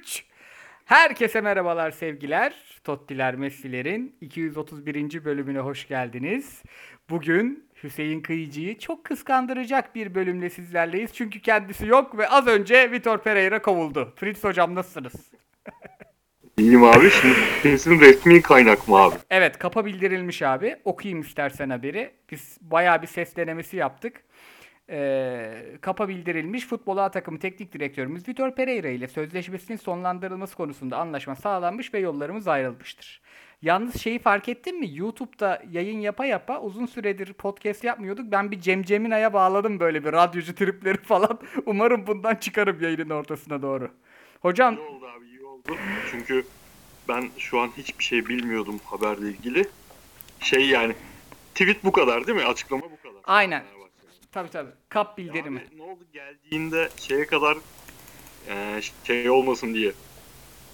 3. Herkese merhabalar sevgiler. Tottiler Messi'lerin 231. bölümüne hoş geldiniz. Bugün Hüseyin Kıyıcı'yı çok kıskandıracak bir bölümle sizlerleyiz. Çünkü kendisi yok ve az önce Vitor Pereira kovuldu. Fritz hocam nasılsınız? İyiyim abi. Şimdi kesin resmi kaynak mı abi? Evet kapa bildirilmiş abi. Okuyayım istersen haberi. Biz bayağı bir ses denemesi yaptık. Ee, kapa bildirilmiş futbol A takımı teknik direktörümüz Vitor Pereira ile sözleşmesinin sonlandırılması konusunda anlaşma sağlanmış ve yollarımız ayrılmıştır. Yalnız şeyi fark ettin mi? YouTube'da yayın yapa yapa uzun süredir podcast yapmıyorduk. Ben bir Cem Cemina'ya bağladım böyle bir radyocu tripleri falan. Umarım bundan çıkarım yayının ortasına doğru. Hocam İyi oldu abi iyi oldu. Çünkü ben şu an hiçbir şey bilmiyordum haberle ilgili. Şey yani tweet bu kadar değil mi? Açıklama bu kadar. Aynen. Tabii tabii kap bildirimi. abi ne oldu geldiğinde şeye kadar e, şey olmasın diye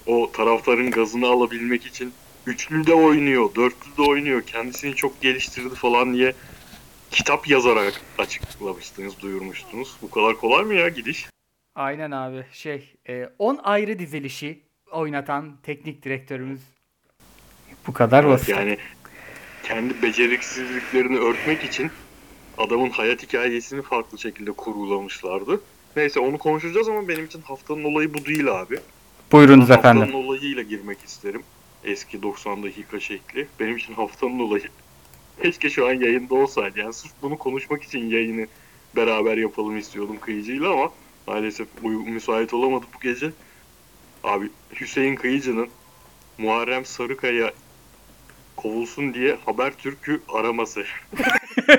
o taraftarın gazını alabilmek için üçlü de oynuyor, dörtlü de oynuyor, kendisini çok geliştirdi falan diye kitap yazarak açıklamıştınız, duyurmuştunuz. Bu kadar kolay mı ya gidiş? Aynen abi. Şey, 10 ayrı dizilişi oynatan teknik direktörümüz bu kadar basit. yani kendi beceriksizliklerini örtmek için adamın hayat hikayesini farklı şekilde kurgulamışlardı. Neyse onu konuşacağız ama benim için haftanın olayı bu değil abi. Buyurunuz haftanın efendim. olayıyla girmek isterim. Eski 90 dakika şekli. Benim için haftanın olayı. Keşke şu an yayında olsaydı. Yani sırf bunu konuşmak için yayını beraber yapalım istiyordum kıyıcıyla ama maalesef müsait olamadı bu gece. Abi Hüseyin Kıyıcı'nın Muharrem Sarıkaya kovulsun diye Habertürk'ü araması.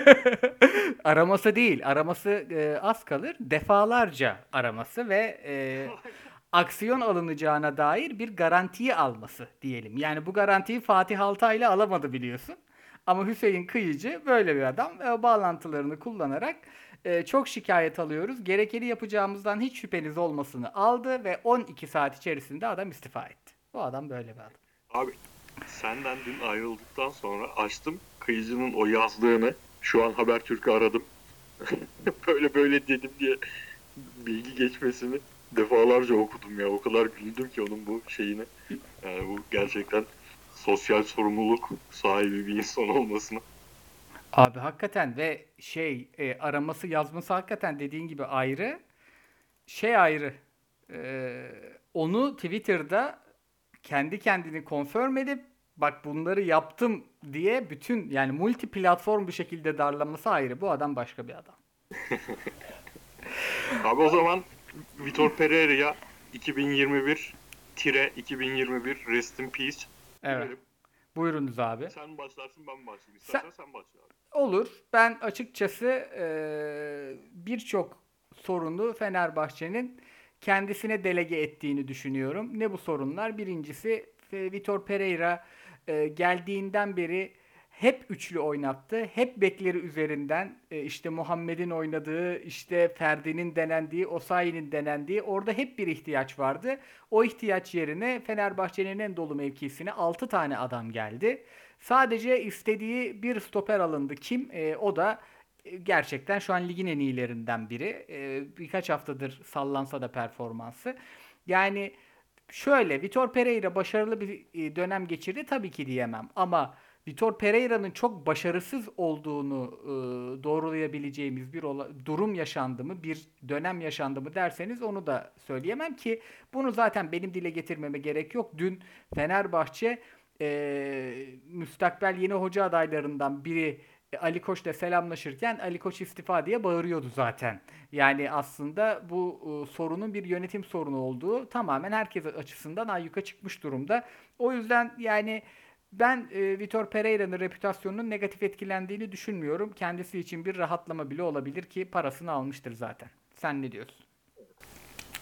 araması değil, araması e, az kalır. Defalarca araması ve e, aksiyon alınacağına dair bir garantiyi alması diyelim. Yani bu garantiyi Fatih Altaylı alamadı biliyorsun. Ama Hüseyin Kıyıcı böyle bir adam ve o bağlantılarını kullanarak e, çok şikayet alıyoruz. Gerekeni yapacağımızdan hiç şüpheniz olmasını aldı ve 12 saat içerisinde adam istifa etti. Bu adam böyle bir adam. Abi senden dün ayrıldıktan sonra açtım Kıyıcı'nın o yazdığını. Şu an Habertürk'ü aradım. böyle böyle dedim diye bilgi geçmesini defalarca okudum ya. O kadar güldüm ki onun bu şeyine. Yani bu gerçekten sosyal sorumluluk sahibi bir insan olmasına. Abi hakikaten ve şey e, araması yazması hakikaten dediğin gibi ayrı. Şey ayrı. e, onu Twitter'da kendi kendini confirm edip bak bunları yaptım diye bütün yani multi platform bir şekilde darlaması ayrı. Bu adam başka bir adam. Abi o zaman Vitor Pereira'ya 2021 tire 2021 Rest in Peace. Evet. diyelim. Buyurunuz abi. Sen başlarsın ben başlayayım. İstersen sen, başla abi. Olur. Ben açıkçası e, birçok sorunu Fenerbahçe'nin kendisine delege ettiğini düşünüyorum. Ne bu sorunlar? Birincisi e, Vitor Pereira e, geldiğinden beri hep üçlü oynattı. Hep bekleri üzerinden e, işte Muhammed'in oynadığı, işte Ferdi'nin denendiği, Osayi'nin denendiği orada hep bir ihtiyaç vardı. O ihtiyaç yerine Fenerbahçe'nin en dolu mevkisine 6 tane adam geldi. Sadece istediği bir stoper alındı. Kim? O da gerçekten şu an ligin en iyilerinden biri. E, birkaç haftadır sallansa da performansı. Yani şöyle Vitor Pereira başarılı bir e, dönem geçirdi tabii ki diyemem ama Vitor Pereira'nın çok başarısız olduğunu e, doğrulayabileceğimiz bir ola- durum yaşandı mı, bir dönem yaşandı mı derseniz onu da söyleyemem ki bunu zaten benim dile getirmeme gerek yok. Dün Fenerbahçe e, müstakbel yeni hoca adaylarından biri e, Ali Koç'la selamlaşırken Ali Koç istifa diye bağırıyordu zaten. Yani aslında bu e, sorunun bir yönetim sorunu olduğu tamamen herkes açısından ayyuka çıkmış durumda. O yüzden yani ben e, Vitor Pereira'nın reputasyonunun negatif etkilendiğini düşünmüyorum. Kendisi için bir rahatlama bile olabilir ki parasını almıştır zaten. Sen ne diyorsun?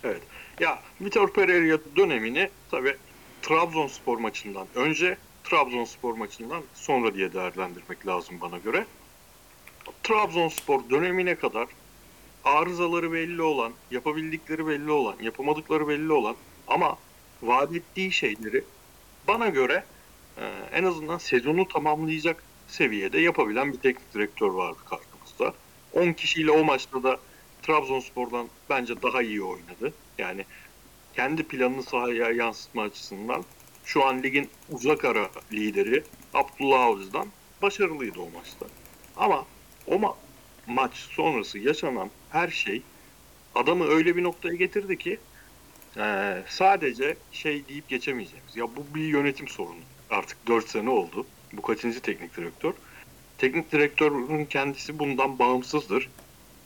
Evet. Ya Vitor Pereira dönemini tabi Trabzonspor maçından önce Trabzonspor maçından sonra diye değerlendirmek lazım bana göre. Trabzonspor dönemine kadar arızaları belli olan, yapabildikleri belli olan, yapamadıkları belli olan ama vaat ettiği şeyleri bana göre e, en azından sezonu tamamlayacak seviyede yapabilen bir teknik direktör vardı karşımızda. 10 kişiyle o maçta da Trabzonspor'dan bence daha iyi oynadı. Yani kendi planını sahaya yansıtma açısından şu an ligin uzak ara lideri Abdullah Avcı'dan başarılıydı o maçta. Ama o ma- maç sonrası yaşanan her şey adamı öyle bir noktaya getirdi ki eee, sadece şey deyip geçemeyeceğimiz. Ya bu bir yönetim sorunu. Artık 4 sene oldu. Bu kaçıncı teknik direktör? Teknik direktörün kendisi bundan bağımsızdır.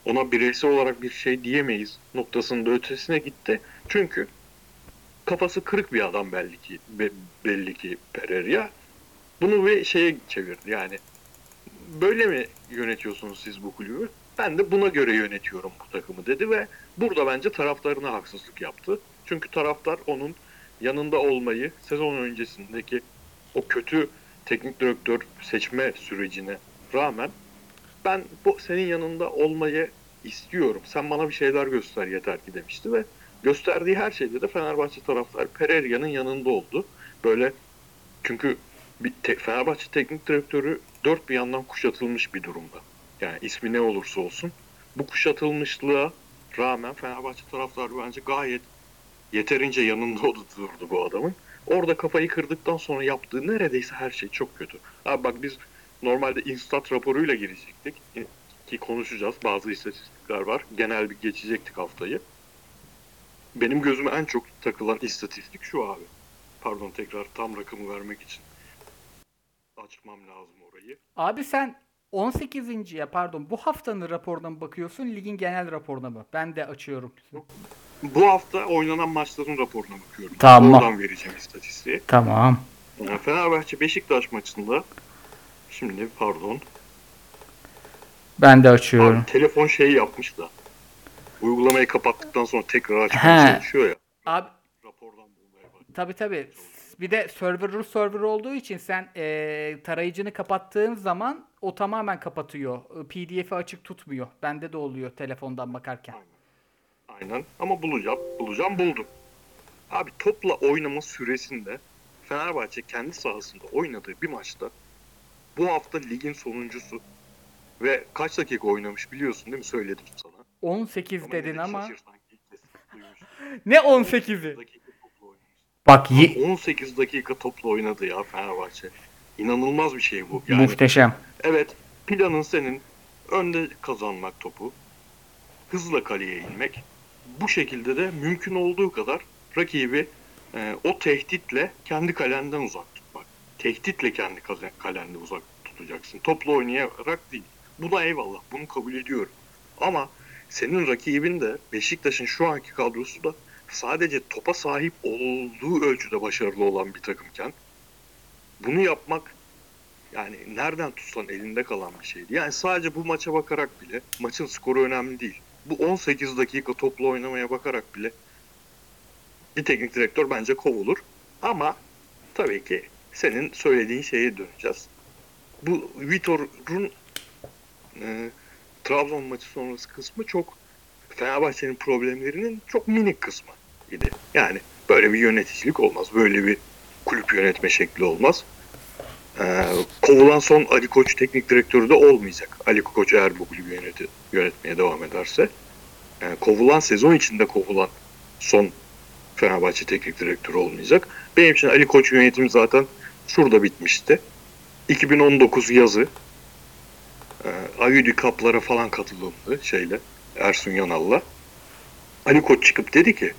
Ona bireysel olarak bir şey diyemeyiz noktasında ötesine gitti. Çünkü kafası kırık bir adam belli ki be- belli ki Pereira. Bunu bir şeye çevirdi yani. Böyle mi yönetiyorsunuz siz bu kulübü? Ben de buna göre yönetiyorum bu takımı dedi ve burada bence taraftarına haksızlık yaptı. Çünkü taraftar onun yanında olmayı sezon öncesindeki o kötü teknik direktör seçme sürecine rağmen ben bu senin yanında olmayı istiyorum. Sen bana bir şeyler göster yeter ki demişti ve gösterdiği her şeyde de Fenerbahçe taraftar Pereira'nın yanında oldu. Böyle çünkü bir te- Fenerbahçe teknik direktörü dört bir yandan kuşatılmış bir durumda. Yani ismi ne olursa olsun bu kuşatılmışlığa rağmen Fenerbahçe taraftarı bence gayet yeterince yanında durdu bu adamın. Orada kafayı kırdıktan sonra yaptığı neredeyse her şey çok kötü. Abi bak biz normalde Instat raporuyla girecektik ki konuşacağız. Bazı istatistikler var. Genel bir geçecektik haftayı. Benim gözüme en çok takılan istatistik şu abi. Pardon tekrar tam rakamı vermek için açmam lazım orayı. Abi sen 18. ya pardon bu haftanın raporuna mı bakıyorsun ligin genel raporuna mı? Ben de açıyorum. Bu hafta oynanan maçların raporuna bakıyorum. Tamam. Oradan vereceğim istatistiği. Tamam. Yani Fenerbahçe Beşiktaş maçında şimdi pardon Ben de açıyorum. abi, telefon şey yapmış da uygulamayı kapattıktan sonra tekrar He. açmaya çalışıyor ya. Abi Rapordan bulmaya bak. tabi tabi. Bir de server Rus server olduğu için sen eee, tarayıcını kapattığın zaman o tamamen kapatıyor. PDF'i açık tutmuyor. Bende de oluyor telefondan bakarken. Aynen ama bulacağım. Bulacağım buldum. Abi topla oynama süresinde Fenerbahçe kendi sahasında oynadığı bir maçta bu hafta ligin sonuncusu ve kaç dakika oynamış biliyorsun değil mi? Söyledim. 18 Ama dedin ama. Ne 18'i? dakika topla oynamış. Bak ye- 18 dakika topla oynadı ya Fenerbahçe. İnanılmaz bir şey bu. Yani muhteşem. Evet, planın senin önde kazanmak topu, hızla kaleye inmek. Bu şekilde de mümkün olduğu kadar rakibi e, o tehditle kendi kalenden uzak tutmak. Tehditle kendi kalende uzak tutacaksın. Topla oynayarak değil. Buna eyvallah, bunu kabul ediyorum. Ama senin rakibin de Beşiktaş'ın şu anki kadrosu da sadece topa sahip olduğu ölçüde başarılı olan bir takımken bunu yapmak yani nereden tutsan elinde kalan bir şeydi. Yani sadece bu maça bakarak bile maçın skoru önemli değil. Bu 18 dakika toplu oynamaya bakarak bile bir teknik direktör bence kovulur. Ama tabii ki senin söylediğin şeye döneceğiz. Bu Vitor'un e, Trabzon maçı sonrası kısmı çok Fenerbahçe'nin problemlerinin çok minik kısmı idi. Yani böyle bir yöneticilik olmaz. Böyle bir kulüp yönetme şekli olmaz. Ee, kovulan son Ali Koç teknik direktörü de olmayacak. Ali Koç eğer bu kulübü yöneti, yönetmeye devam ederse. Ee, kovulan sezon içinde kovulan son Fenerbahçe teknik direktörü olmayacak. Benim için Ali Koç yönetimi zaten şurada bitmişti. 2019 yazı e, Ayudi Kaplara falan katılımdı şeyle Ersun Yanal'la. Ali Koç çıkıp dedi ki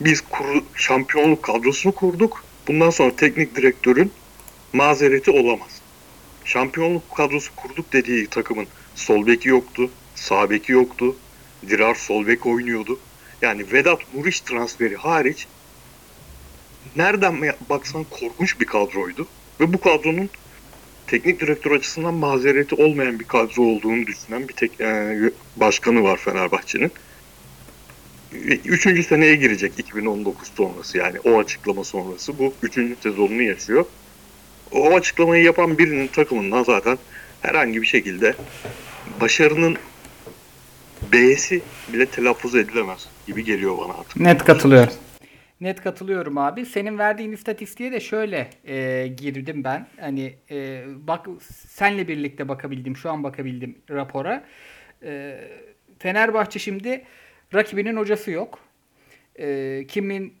biz kuru, şampiyonluk kadrosunu kurduk. Bundan sonra teknik direktörün mazereti olamaz. Şampiyonluk kadrosu kurduk dediği takımın sol beki yoktu, sağ beki yoktu. Dirar sol bek oynuyordu. Yani Vedat Muriç transferi hariç nereden baksan korkunç bir kadroydu. Ve bu kadronun teknik direktör açısından mazereti olmayan bir kadro olduğunu düşünen bir tek e, başkanı var Fenerbahçe'nin. Üçüncü seneye girecek 2019 sonrası yani o açıklama sonrası bu üçüncü sezonunu yaşıyor. O açıklamayı yapan birinin takımından zaten herhangi bir şekilde başarının B'si bile telaffuz edilemez gibi geliyor bana artık. Net katılıyorum. Net katılıyorum abi. Senin verdiğin istatistiğe de şöyle e, girdim ben. Hani e, bak senle birlikte bakabildim. Şu an bakabildim rapora. E, Fenerbahçe şimdi rakibinin hocası yok. E, kimin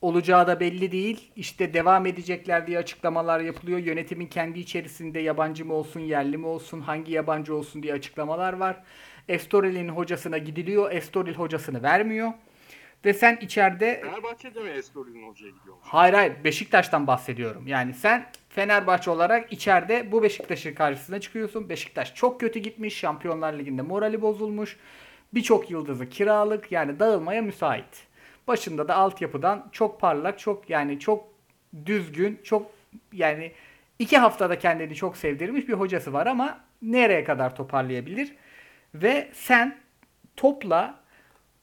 olacağı da belli değil. İşte devam edecekler diye açıklamalar yapılıyor. Yönetimin kendi içerisinde yabancı mı olsun, yerli mi olsun, hangi yabancı olsun diye açıklamalar var. Estoril'in hocasına gidiliyor. Estoril hocasını vermiyor. Ve sen içeride Fenerbahçe'de mi Estoril hocaya gidiyormuş? Hayır hayır Beşiktaş'tan bahsediyorum. Yani sen Fenerbahçe olarak içeride bu Beşiktaş'ın karşısına çıkıyorsun. Beşiktaş çok kötü gitmiş. Şampiyonlar Ligi'nde morali bozulmuş. Birçok yıldızı kiralık yani dağılmaya müsait. Başında da altyapıdan çok parlak, çok yani çok düzgün, çok yani iki haftada kendini çok sevdirmiş bir hocası var ama nereye kadar toparlayabilir? Ve sen topla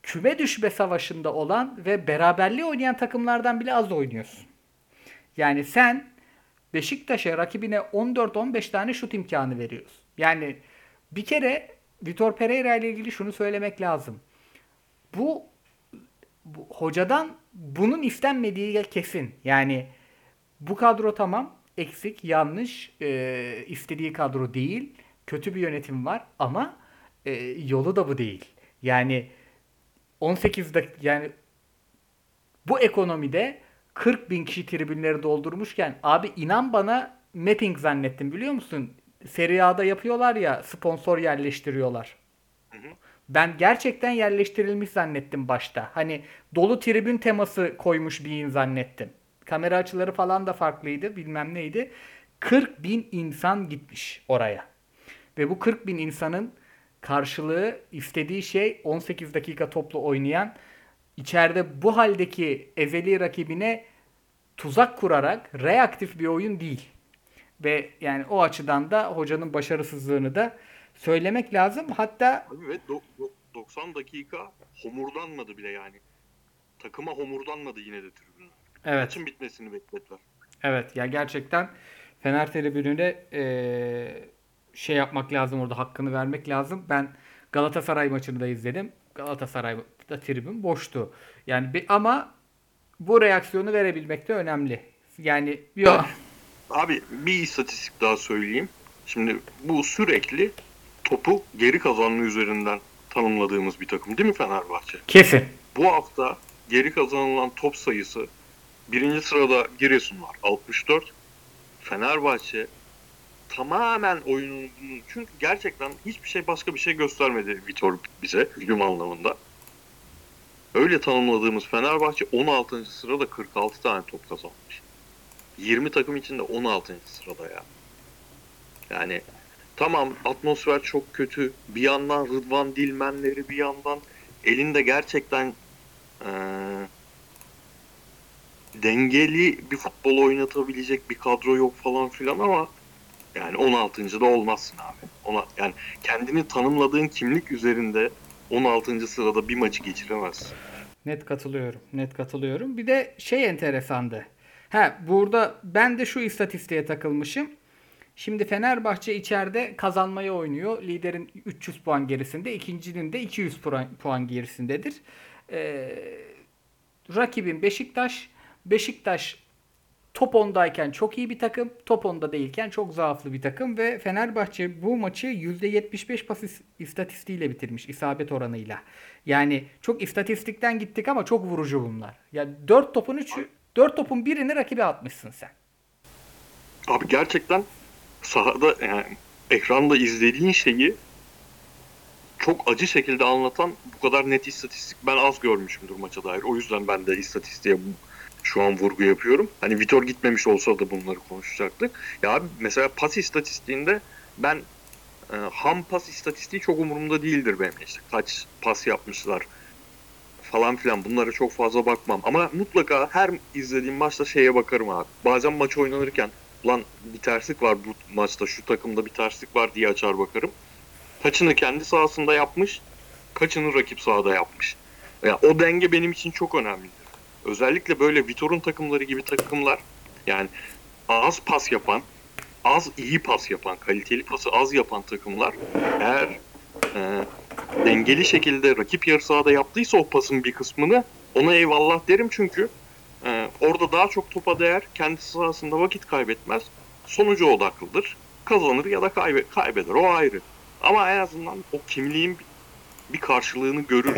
küme düşme savaşında olan ve beraberliği oynayan takımlardan bile az oynuyorsun. Yani sen Beşiktaş'a rakibine 14-15 tane şut imkanı veriyorsun. Yani bir kere Vitor Pereira ile ilgili şunu söylemek lazım. Bu, bu hocadan bunun istenmediği kesin. Yani bu kadro tamam eksik, yanlış, e, istediği kadro değil. Kötü bir yönetim var ama e, yolu da bu değil. Yani 18 dak yani bu ekonomide 40 bin kişi tribünleri doldurmuşken abi inan bana mapping zannettim biliyor musun? Serie A'da yapıyorlar ya sponsor yerleştiriyorlar. Ben gerçekten yerleştirilmiş zannettim başta. Hani dolu tribün teması koymuş bir in zannettim. Kamera açıları falan da farklıydı bilmem neydi. 40 bin insan gitmiş oraya. Ve bu 40 bin insanın karşılığı istediği şey 18 dakika toplu oynayan içeride bu haldeki ezeli rakibine tuzak kurarak reaktif bir oyun değil. Ve yani o açıdan da hocanın başarısızlığını da söylemek lazım. Hatta Abi ve do- do- 90 dakika homurdanmadı bile yani. Takıma homurdanmadı yine de tribünler. evet Maçın bitmesini beklediler. Evet ya gerçekten Fener tribününe eee, şey yapmak lazım orada hakkını vermek lazım. Ben Galatasaray maçını da izledim. Galatasaray'da tribün boştu. Yani bir, ama bu reaksiyonu verebilmek de önemli. Yani yok. Abi bir istatistik daha söyleyeyim. Şimdi bu sürekli topu geri kazanma üzerinden tanımladığımız bir takım değil mi Fenerbahçe? Kesin. Bu hafta geri kazanılan top sayısı birinci sırada Giresun var 64. Fenerbahçe tamamen oyununu çünkü gerçekten hiçbir şey başka bir şey göstermedi Vitor bize hücum anlamında. Öyle tanımladığımız Fenerbahçe 16. sırada 46 tane top kazanmış. 20 takım içinde 16. sırada ya. Yani tamam atmosfer çok kötü. Bir yandan Rıdvan Dilmenleri bir yandan elinde gerçekten eee, dengeli bir futbol oynatabilecek bir kadro yok falan filan ama yani 16. da olmazsın abi. Ona yani kendini tanımladığın kimlik üzerinde 16. sırada bir maçı geçiremezsin. Net katılıyorum. Net katılıyorum. Bir de şey enteresandı. Ha burada ben de şu istatistiğe takılmışım. Şimdi Fenerbahçe içeride kazanmaya oynuyor. Liderin 300 puan gerisinde, ikincinin de 200 puan, puan gerisindedir. Ee, rakibin Beşiktaş. Beşiktaş top 10'dayken çok iyi bir takım, top 10'da değilken çok zaaflı bir takım ve Fenerbahçe bu maçı %75 pas is- istatistiğiyle bitirmiş isabet oranıyla. Yani çok istatistikten gittik ama çok vurucu bunlar. Ya 4 topun 3'ü 4 topun birini rakibe atmışsın sen. Abi gerçekten sahada yani ekranda izlediğin şeyi çok acı şekilde anlatan bu kadar net istatistik ben az görmüşümdür maça dair. O yüzden ben de istatistiğe bu- şu an vurgu yapıyorum. Hani Vitor gitmemiş olsa da bunları konuşacaktık. Ya abi mesela pas istatistiğinde ben e, ham pas istatistiği çok umurumda değildir benim işte. Kaç pas yapmışlar falan filan bunlara çok fazla bakmam. Ama mutlaka her izlediğim maçta şeye bakarım abi. Bazen maç oynanırken lan bir terslik var bu maçta şu takımda bir terslik var diye açar bakarım. Kaçını kendi sahasında yapmış, kaçını rakip sahada yapmış. Ya o denge benim için çok önemlidir. Özellikle böyle Vitor'un takımları gibi takımlar yani az pas yapan, az iyi pas yapan, kaliteli pası az yapan takımlar eğer e, dengeli şekilde rakip yarı sahada yaptıysa o pasın bir kısmını ona eyvallah derim çünkü e, orada daha çok topa değer, kendi sahasında vakit kaybetmez, sonuca odaklıdır. Kazanır ya da kaybe- kaybeder o ayrı. Ama en azından o kimliğin bir karşılığını görür.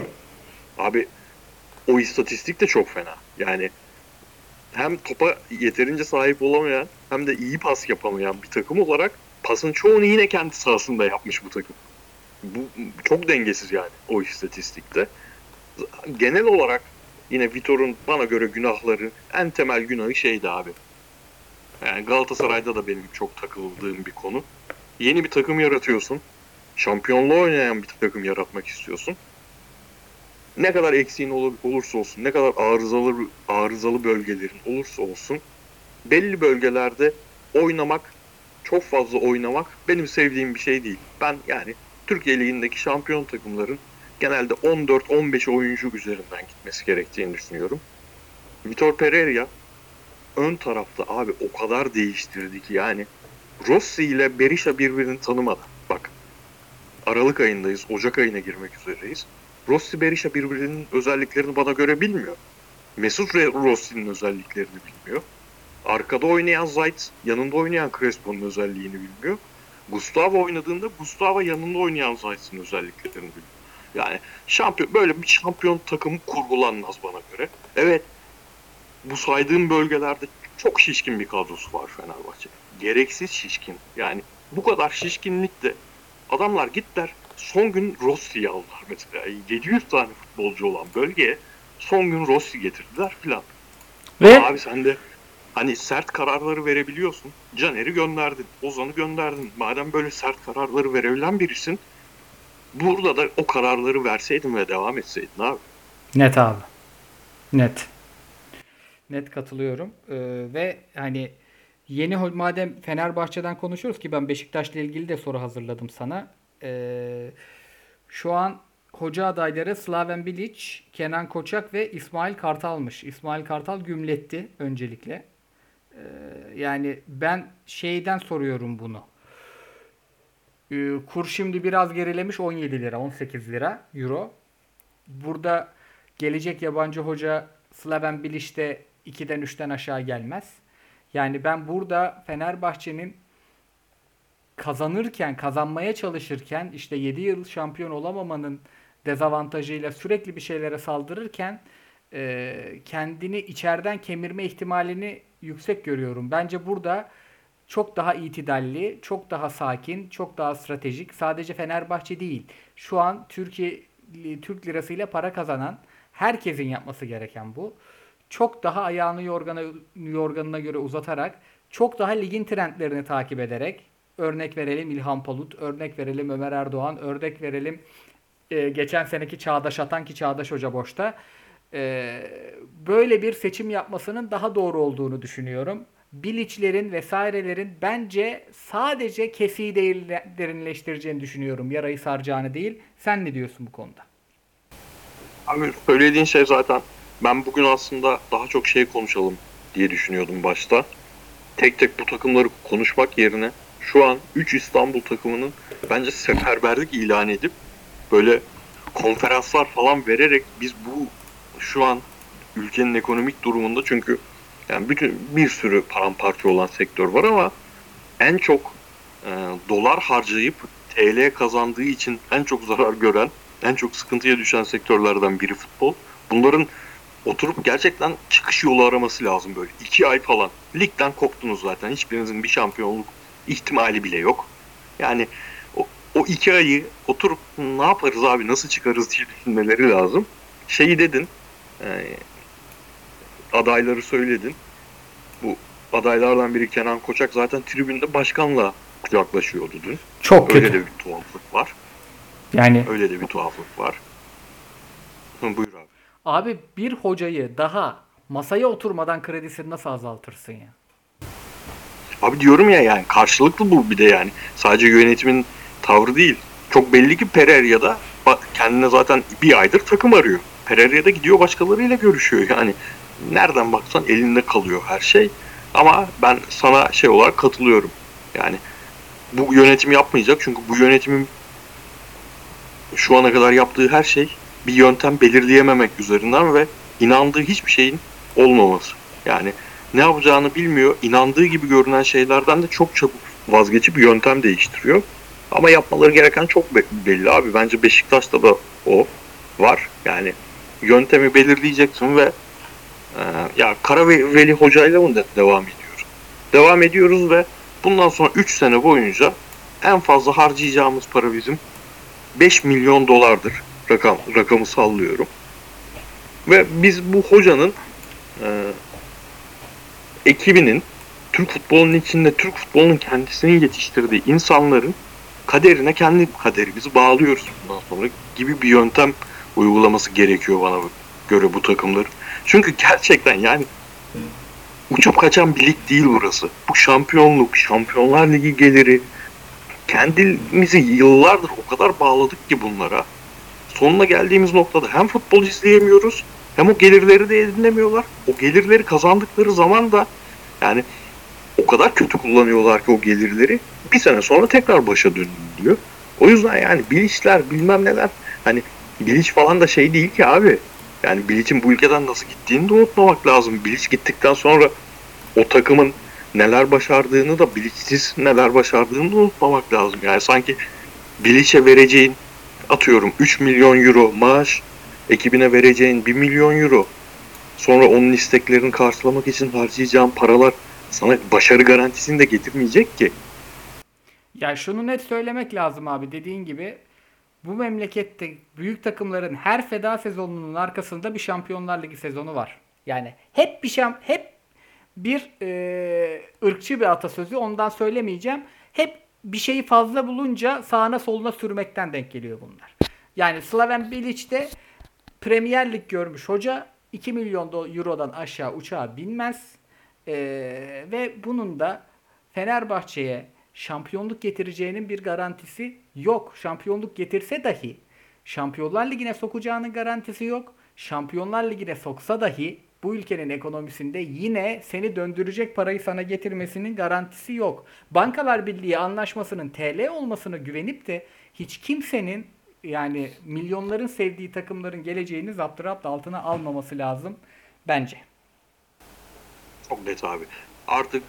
Abi o istatistik de çok fena. Yani hem topa yeterince sahip olamayan hem de iyi pas yapamayan bir takım olarak pasın çoğunu yine kendi sahasında yapmış bu takım. Bu çok dengesiz yani o istatistikte. Genel olarak yine Vitor'un bana göre günahları en temel günahı şeydi abi. Yani Galatasaray'da da benim çok takıldığım bir konu. Yeni bir takım yaratıyorsun. Şampiyonluğu oynayan bir takım yaratmak istiyorsun. Ne kadar eksiğin olur, olursa olsun, ne kadar arızalı arızalı bölgelerin olursa olsun belli bölgelerde oynamak, çok fazla oynamak benim sevdiğim bir şey değil. Ben yani Türkiye Ligi'ndeki şampiyon takımların genelde 14-15 oyuncu üzerinden gitmesi gerektiğini düşünüyorum. Vitor Pereira ön tarafta abi o kadar değiştirdi ki yani Rossi ile Berisha birbirini tanımadı. Bak Aralık ayındayız, Ocak ayına girmek üzereyiz. Rossi Berisha birbirinin özelliklerini bana göre bilmiyor. Mesut Rossi'nin özelliklerini bilmiyor. Arkada oynayan Zayt, yanında oynayan Crespo'nun özelliğini bilmiyor. Gustavo oynadığında Gustavo yanında oynayan Zayt'ın özelliklerini bilmiyor. Yani şampiyon böyle bir şampiyon takımı kurgulanmaz bana göre. Evet bu saydığım bölgelerde çok şişkin bir kadrosu var Fenerbahçe. Gereksiz şişkin. Yani bu kadar şişkinlikte adamlar gittiler son gün Rossi'yi aldılar mesela. 700 tane futbolcu olan bölgeye son gün Rossi getirdiler filan. Ve abi sen de hani sert kararları verebiliyorsun. Caner'i gönderdin, Ozan'ı gönderdin. Madem böyle sert kararları verebilen birisin burada da o kararları verseydin ve devam etseydin abi. Net abi. Net. Net katılıyorum. Ee, ve hani yeni madem Fenerbahçe'den konuşuyoruz ki ben Beşiktaş'la ilgili de soru hazırladım sana. Ee, şu an hoca adayları Slaven Bilic, Kenan Koçak ve İsmail Kartal'mış. İsmail Kartal gümletti öncelikle. Ee, yani ben şeyden soruyorum bunu. Ee, kur şimdi biraz gerilemiş 17 lira, 18 lira euro. Burada gelecek yabancı hoca Slaven Bilic de 2'den 3'ten aşağı gelmez. Yani ben burada Fenerbahçe'nin kazanırken, kazanmaya çalışırken işte 7 yıl şampiyon olamamanın dezavantajıyla sürekli bir şeylere saldırırken e, kendini içeriden kemirme ihtimalini yüksek görüyorum. Bence burada çok daha itidalli, çok daha sakin, çok daha stratejik. Sadece Fenerbahçe değil. Şu an Türkiye Türk lirasıyla para kazanan herkesin yapması gereken bu. Çok daha ayağını yorgana, yorganına göre uzatarak, çok daha ligin trendlerini takip ederek, Örnek verelim İlhan Palut, örnek verelim Ömer Erdoğan, örnek verelim e, geçen seneki Çağdaş Atan ki Çağdaş Hoca boşta. E, böyle bir seçim yapmasının daha doğru olduğunu düşünüyorum. Biliçlerin vesairelerin bence sadece kesiyi değil derinleştireceğini düşünüyorum. Yarayı saracağını değil. Sen ne diyorsun bu konuda? Abi söylediğin şey zaten ben bugün aslında daha çok şey konuşalım diye düşünüyordum başta. Tek tek bu takımları konuşmak yerine şu an 3 İstanbul takımının bence seferberlik ilan edip böyle konferanslar falan vererek biz bu şu an ülkenin ekonomik durumunda çünkü yani bütün bir sürü paramparça olan sektör var ama en çok e, dolar harcayıp TL kazandığı için en çok zarar gören, en çok sıkıntıya düşen sektörlerden biri futbol. Bunların oturup gerçekten çıkış yolu araması lazım böyle. iki ay falan. Ligden koptunuz zaten. Hiçbirinizin bir şampiyonluk ihtimali bile yok. Yani o, o iki ayı oturup ne yaparız abi nasıl çıkarız diye düşünmeleri lazım. Şeyi dedin e, adayları söyledin. Bu adaylardan biri Kenan Koçak zaten tribünde başkanla kucaklaşıyordu dün. Çok Öyle kötü. de bir tuhaflık var. Yani Öyle de bir tuhaflık var. Hı, buyur abi. Abi bir hocayı daha masaya oturmadan kredisini nasıl azaltırsın ya? Abi diyorum ya yani karşılıklı bu bir de yani. Sadece yönetimin tavrı değil. Çok belli ki Pereira da kendine zaten bir aydır takım arıyor. Pereira da gidiyor başkalarıyla görüşüyor yani. Nereden baksan elinde kalıyor her şey. Ama ben sana şey olarak katılıyorum. Yani bu yönetim yapmayacak çünkü bu yönetimin şu ana kadar yaptığı her şey bir yöntem belirleyememek üzerinden ve inandığı hiçbir şeyin olmaması. Yani ne yapacağını bilmiyor. İnandığı gibi görünen şeylerden de çok çabuk vazgeçip yöntem değiştiriyor. Ama yapmaları gereken çok belli abi. Bence Beşiktaş'ta da o var. Yani yöntemi belirleyeceksin ve e, ya Karaveli hocayla mı de- devam ediyoruz? Devam ediyoruz ve bundan sonra 3 sene boyunca en fazla harcayacağımız para bizim 5 milyon dolardır. Rakam, rakamı sallıyorum. Ve biz bu hocanın e, ekibinin Türk futbolunun içinde Türk futbolunun kendisinin yetiştirdiği insanların kaderine kendi kaderimizi bağlıyoruz bundan sonra gibi bir yöntem uygulaması gerekiyor bana göre bu takımların. Çünkü gerçekten yani uçup kaçan bir lig değil burası. Bu şampiyonluk, şampiyonlar ligi geliri kendimizi yıllardır o kadar bağladık ki bunlara. Sonuna geldiğimiz noktada hem futbol izleyemiyoruz hem o gelirleri de edinemiyorlar. O gelirleri kazandıkları zaman da yani o kadar kötü kullanıyorlar ki o gelirleri bir sene sonra tekrar başa dönülüyor. O yüzden yani bilinçler bilmem neler hani bilinç falan da şey değil ki abi. Yani Bilic'in bu ülkeden nasıl gittiğini de unutmamak lazım. Bilic gittikten sonra o takımın neler başardığını da Bilic'siz neler başardığını da unutmamak lazım. Yani sanki Bilic'e vereceğin atıyorum 3 milyon euro maaş ekibine vereceğin 1 milyon euro sonra onun isteklerini karşılamak için harcayacağın paralar sana başarı garantisini de getirmeyecek ki. Ya şunu net söylemek lazım abi dediğin gibi bu memlekette büyük takımların her feda sezonunun arkasında bir Şampiyonlar Ligi sezonu var. Yani hep bir şam hep bir e, ırkçı bir atasözü ondan söylemeyeceğim. Hep bir şeyi fazla bulunca sağına soluna sürmekten denk geliyor bunlar. Yani Slaven Bilic de Premier Lig görmüş hoca 2 milyon eurodan aşağı uçağa binmez. Ee, ve bunun da Fenerbahçe'ye şampiyonluk getireceğinin bir garantisi yok. Şampiyonluk getirse dahi Şampiyonlar Ligi'ne sokacağının garantisi yok. Şampiyonlar Ligi'ne soksa dahi bu ülkenin ekonomisinde yine seni döndürecek parayı sana getirmesinin garantisi yok. Bankalar Birliği anlaşmasının TL olmasına güvenip de hiç kimsenin yani milyonların sevdiği takımların geleceğini zapturapt altına almaması lazım bence. Çok net abi. Artık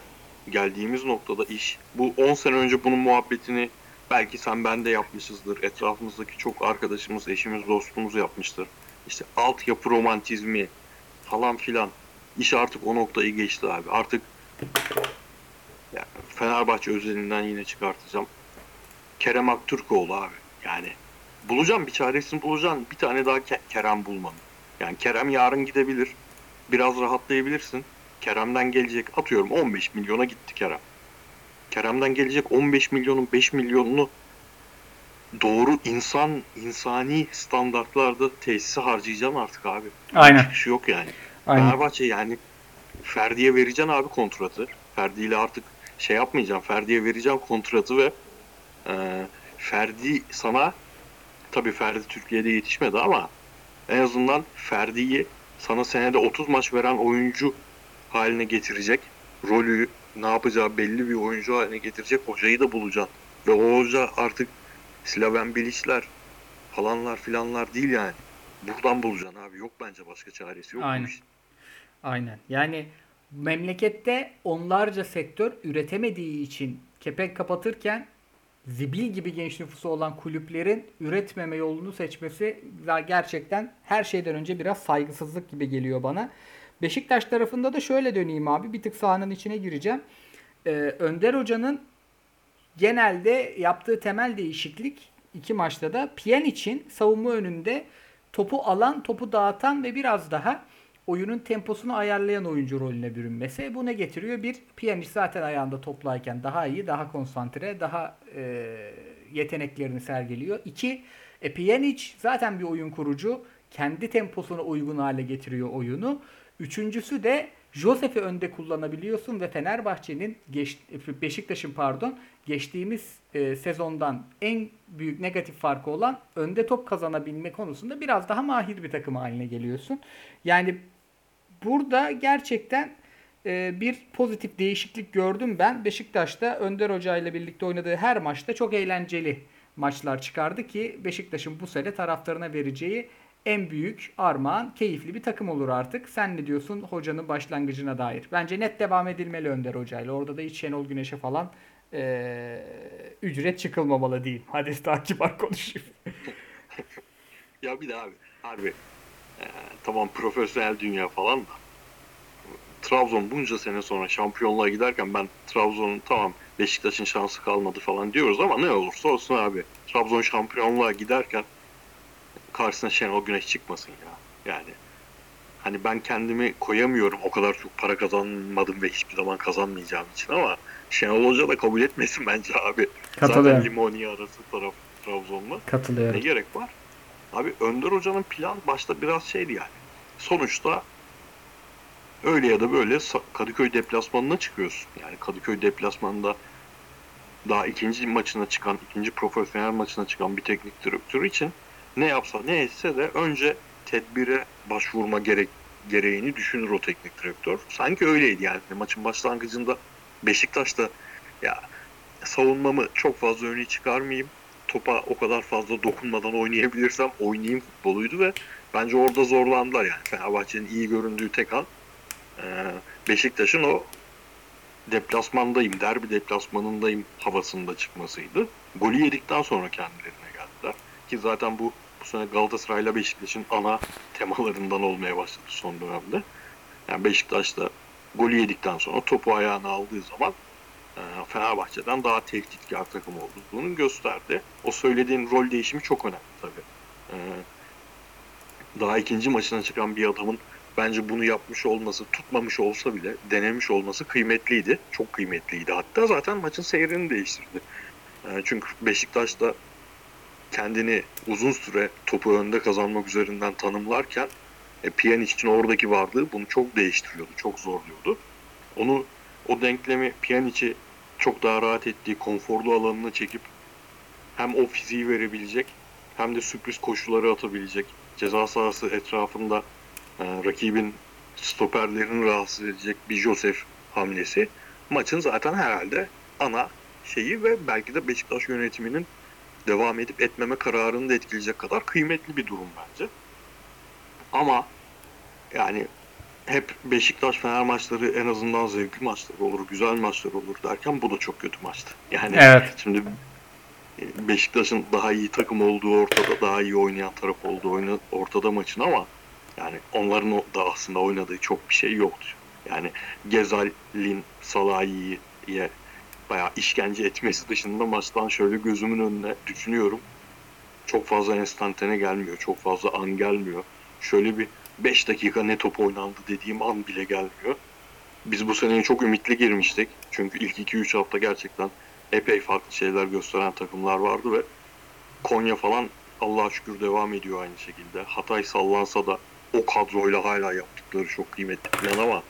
geldiğimiz noktada iş bu 10 sene önce bunun muhabbetini belki sen ben de yapmışızdır. Etrafımızdaki çok arkadaşımız, eşimiz, dostumuz yapmıştır. İşte altyapı romantizmi falan filan. İş artık o noktayı geçti abi. Artık ya Fenerbahçe özelinden yine çıkartacağım. Kerem Aktürkoğlu abi. Yani bulacağım bir çaresini bulacağım. Bir tane daha Ke- Kerem bulmanın. Yani Kerem yarın gidebilir. Biraz rahatlayabilirsin. Kerem'den gelecek atıyorum 15 milyona gitti Kerem. Kerem'den gelecek 15 milyonun 5 milyonunu doğru insan insani standartlarda tesise harcayacaksın artık abi. Aynen. Çıkışı yok yani. Fenerbahçe yani Ferdi'ye vereceksin abi kontratı. Ferdi ile artık şey yapmayacaksın. Ferdi'ye vereceksin kontratı ve e, Ferdi sana tabii Ferdi Türkiye'de yetişmedi ama en azından Ferdi'yi sana senede 30 maç veren oyuncu haline getirecek. Rolü ne yapacağı belli bir oyuncu haline getirecek hocayı da bulacaksın. Ve o hoca artık Slaven Bilic'ler falanlar filanlar değil yani. Buradan bulacaksın abi. Yok bence başka çaresi yok. Aynen. Aynen. Yani memlekette onlarca sektör üretemediği için kepenk kapatırken zibil gibi genç nüfusu olan kulüplerin üretmeme yolunu seçmesi gerçekten her şeyden önce biraz saygısızlık gibi geliyor bana. Beşiktaş tarafında da şöyle döneyim abi. Bir tık sahanın içine gireceğim. Ee, Önder Hoca'nın genelde yaptığı temel değişiklik iki maçta da Pjanic'in savunma önünde topu alan, topu dağıtan ve biraz daha oyunun temposunu ayarlayan oyuncu rolüne bürünmesi. Bu ne getiriyor? Bir, Pjanic zaten ayağında toplayken daha iyi, daha konsantre, daha e, yeteneklerini sergiliyor. İki, e, Pjanic zaten bir oyun kurucu. Kendi temposuna uygun hale getiriyor oyunu. Üçüncüsü de Josef'i önde kullanabiliyorsun ve Fenerbahçe'nin geç, Beşiktaş'ın pardon geçtiğimiz e, sezondan en büyük negatif farkı olan önde top kazanabilme konusunda biraz daha mahir bir takım haline geliyorsun. Yani burada gerçekten e, bir pozitif değişiklik gördüm ben. Beşiktaş'ta Önder Hoca ile birlikte oynadığı her maçta çok eğlenceli maçlar çıkardı ki Beşiktaş'ın bu sene taraftarına vereceği en büyük armağan keyifli bir takım olur artık. Sen ne diyorsun hocanın başlangıcına dair? Bence net devam edilmeli Önder Hoca ile. Orada da hiç Şenol Güneş'e falan e, ücret çıkılmamalı diyeyim. Hadi daha kibar konuşayım. Ya bir de abi harbi Ee, tamam profesyonel dünya falan da. Trabzon bunca sene sonra şampiyonluğa giderken ben Trabzon'un tamam Beşiktaş'ın şansı kalmadı falan diyoruz ama ne olursa olsun abi. Trabzon şampiyonluğa giderken karşısına Şenol Güneş çıkmasın ya. Yani hani ben kendimi koyamıyorum o kadar çok para kazanmadım ve hiçbir zaman kazanmayacağım için ama Şenol Hoca da kabul etmesin bence abi. Zaten Katılıyorum. Limoni arası taraf Trabzon'la. Ne Katılıyorum. gerek var? Abi Önder Hoca'nın plan başta biraz şeydi yani. Sonuçta öyle ya da böyle Kadıköy deplasmanına çıkıyorsun. Yani Kadıköy deplasmanında daha ikinci maçına çıkan, ikinci profesyonel maçına çıkan bir teknik direktör için ne yapsa ne etse de önce tedbire başvurma gerek gereğini düşünür o teknik direktör. Sanki öyleydi yani. Maçın başlangıcında Beşiktaş'ta ya savunmamı çok fazla öne çıkarmayayım topa o kadar fazla dokunmadan oynayabilirsem oynayayım futboluydu ve bence orada zorlandılar yani. Fenerbahçe'nin iyi göründüğü tek an e, Beşiktaş'ın o deplasmandayım, derbi deplasmanındayım havasında çıkmasıydı. Golü yedikten sonra kendilerine geldiler. Ki zaten bu bu sene Galatasaray'la Beşiktaş'ın ana temalarından olmaya başladı son dönemde. Yani Beşiktaş'ta golü yedikten sonra topu ayağına aldığı zaman Fenerbahçe'den daha tehditkar takım olduğunu gösterdi. O söylediğin rol değişimi çok önemli tabii. E, daha ikinci maçına çıkan bir adamın bence bunu yapmış olması, tutmamış olsa bile denemiş olması kıymetliydi. Çok kıymetliydi. Hatta zaten maçın seyrini değiştirdi. E, çünkü Beşiktaş'ta kendini uzun süre topu önde kazanmak üzerinden tanımlarken e, Pjanic'in oradaki varlığı bunu çok değiştiriyordu, çok zorluyordu. Onu o denklemi Pjanic'i çok daha rahat ettiği konforlu alanına çekip hem o fiziği verebilecek hem de sürpriz koşuları atabilecek ceza sahası etrafında e, rakibin stoperlerini rahatsız edecek bir Josef hamlesi maçın zaten herhalde ana şeyi ve belki de Beşiktaş yönetiminin devam edip etmeme kararını da etkileyecek kadar kıymetli bir durum bence. Ama yani hep Beşiktaş Fener maçları en azından zevkli maçlar olur, güzel maçlar olur derken bu da çok kötü maçtı. Yani Evet. şimdi e, Beşiktaş'ın daha iyi takım olduğu ortada, daha iyi oynayan taraf olduğu ortada maçın ama yani onların da aslında oynadığı çok bir şey yoktu. Yani Gezal'in Salahi'ye bayağı işkence etmesi dışında maçtan şöyle gözümün önüne düşünüyorum. Çok fazla enstantane gelmiyor, çok fazla an gelmiyor. Şöyle bir 5 dakika ne top oynandı dediğim an bile gelmiyor. Biz bu seneye çok ümitli girmiştik. Çünkü ilk 2-3 hafta gerçekten epey farklı şeyler gösteren takımlar vardı ve Konya falan Allah'a şükür devam ediyor aynı şekilde. Hatay sallansa da o kadroyla hala yaptıkları çok kıymetli plan ama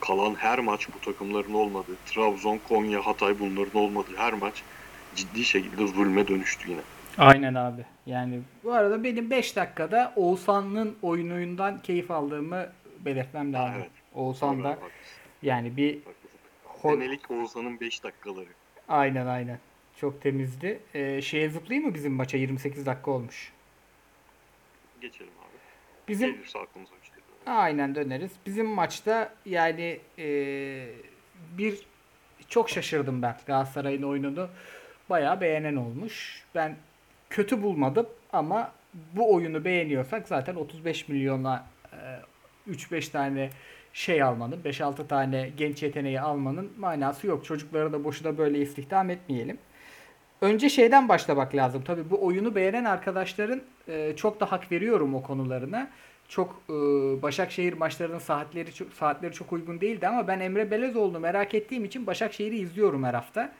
kalan her maç bu takımların olmadığı, Trabzon, Konya, Hatay bunların olmadığı her maç ciddi şekilde zulme dönüştü yine. Aynen abi. Yani Bu arada benim 5 dakikada Oğuzhan'ın oyunundan keyif aldığımı belirtmem lazım. evet. Oğuzhan da yani bir Senelik Oğuzhan'ın 5 dakikaları. aynen aynen. Çok temizdi. Ee, şeye zıplayayım mı bizim maça? 28 dakika olmuş. Geçelim abi. Bizim Gelirse aklımıza bir şey. Aynen döneriz. Bizim maçta yani e, bir çok şaşırdım ben Galatasaray'ın oyununu. Bayağı beğenen olmuş. Ben kötü bulmadım ama bu oyunu beğeniyorsak zaten 35 milyona e, 3-5 tane şey almanın, 5-6 tane genç yeteneği almanın manası yok. Çocukları da boşuna böyle istihdam etmeyelim. Önce şeyden başlamak lazım. Tabii bu oyunu beğenen arkadaşların e, çok da hak veriyorum o konularına. Çok e, Başakşehir maçlarının saatleri çok, saatleri çok uygun değildi ama ben Emre Belezoğlu'nu merak ettiğim için Başakşehir'i izliyorum her hafta.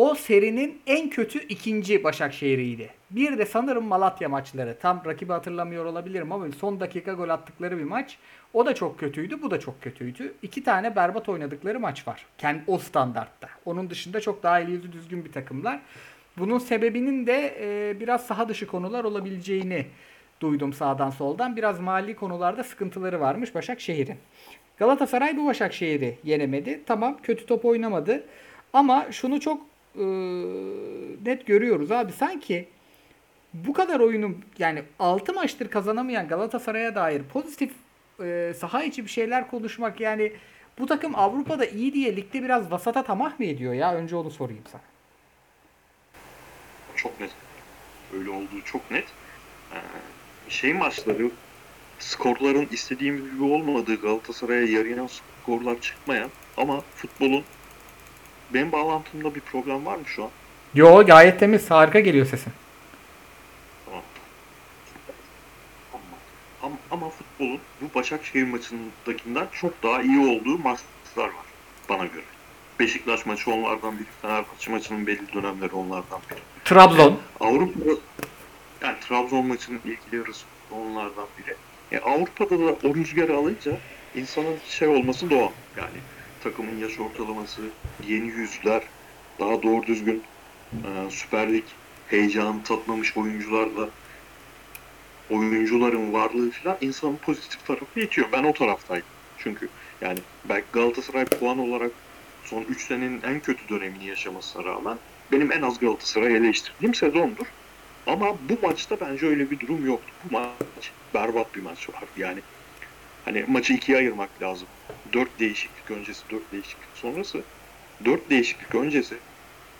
O serinin en kötü ikinci Başakşehir'iydi. Bir de sanırım Malatya maçları. Tam rakibi hatırlamıyor olabilirim ama son dakika gol attıkları bir maç. O da çok kötüydü, bu da çok kötüydü. İki tane berbat oynadıkları maç var. Kendi o standartta. Onun dışında çok daha eli düzgün bir takımlar. Bunun sebebinin de e, biraz saha dışı konular olabileceğini duydum sağdan soldan. Biraz mali konularda sıkıntıları varmış Başakşehir'in. Galatasaray bu Başakşehir'i yenemedi. Tamam kötü top oynamadı. Ama şunu çok e, net görüyoruz abi. Sanki bu kadar oyunu yani 6 maçtır kazanamayan Galatasaray'a dair pozitif e, saha içi bir şeyler konuşmak yani bu takım Avrupa'da iyi diye ligde biraz vasata tamah mı ediyor ya? Önce onu sorayım sana. Çok net. Öyle olduğu çok net. Ee, şey maçları skorların istediğim gibi olmadığı Galatasaray'a yarayan skorlar çıkmayan ama futbolun benim bağlantımda bir problem var mı şu an? Yo gayet temiz. Harika geliyor sesin. Tamam. Ama, ama, ama futbolun bu Başakşehir maçındakinden çok daha iyi olduğu maçlar var bana göre. Beşiktaş maçı onlardan biri, Fenerbahçe maçının belli dönemleri onlardan biri. Trabzon. Avrupa'da yani Trabzon maçının ilk yarısı onlardan biri. E, Avrupa'da da o rüzgarı alınca insanın şey olması doğal. Yani takımın yaş ortalaması, yeni yüzler, daha doğru düzgün e, Süper Lig heyecanı tatmamış oyuncularla oyuncuların varlığı falan insanın pozitif tarafı yetiyor. Ben o taraftayım. Çünkü yani belki Galatasaray puan olarak son 3 senenin en kötü dönemini yaşamasına rağmen benim en az Galatasaray'ı eleştirdiğim sezondur. Ama bu maçta bence öyle bir durum yoktu. Bu maç berbat bir maç vardı. Yani hani maçı ikiye ayırmak lazım. Dört değişiklik öncesi, dört değişiklik sonrası. Dört değişiklik öncesi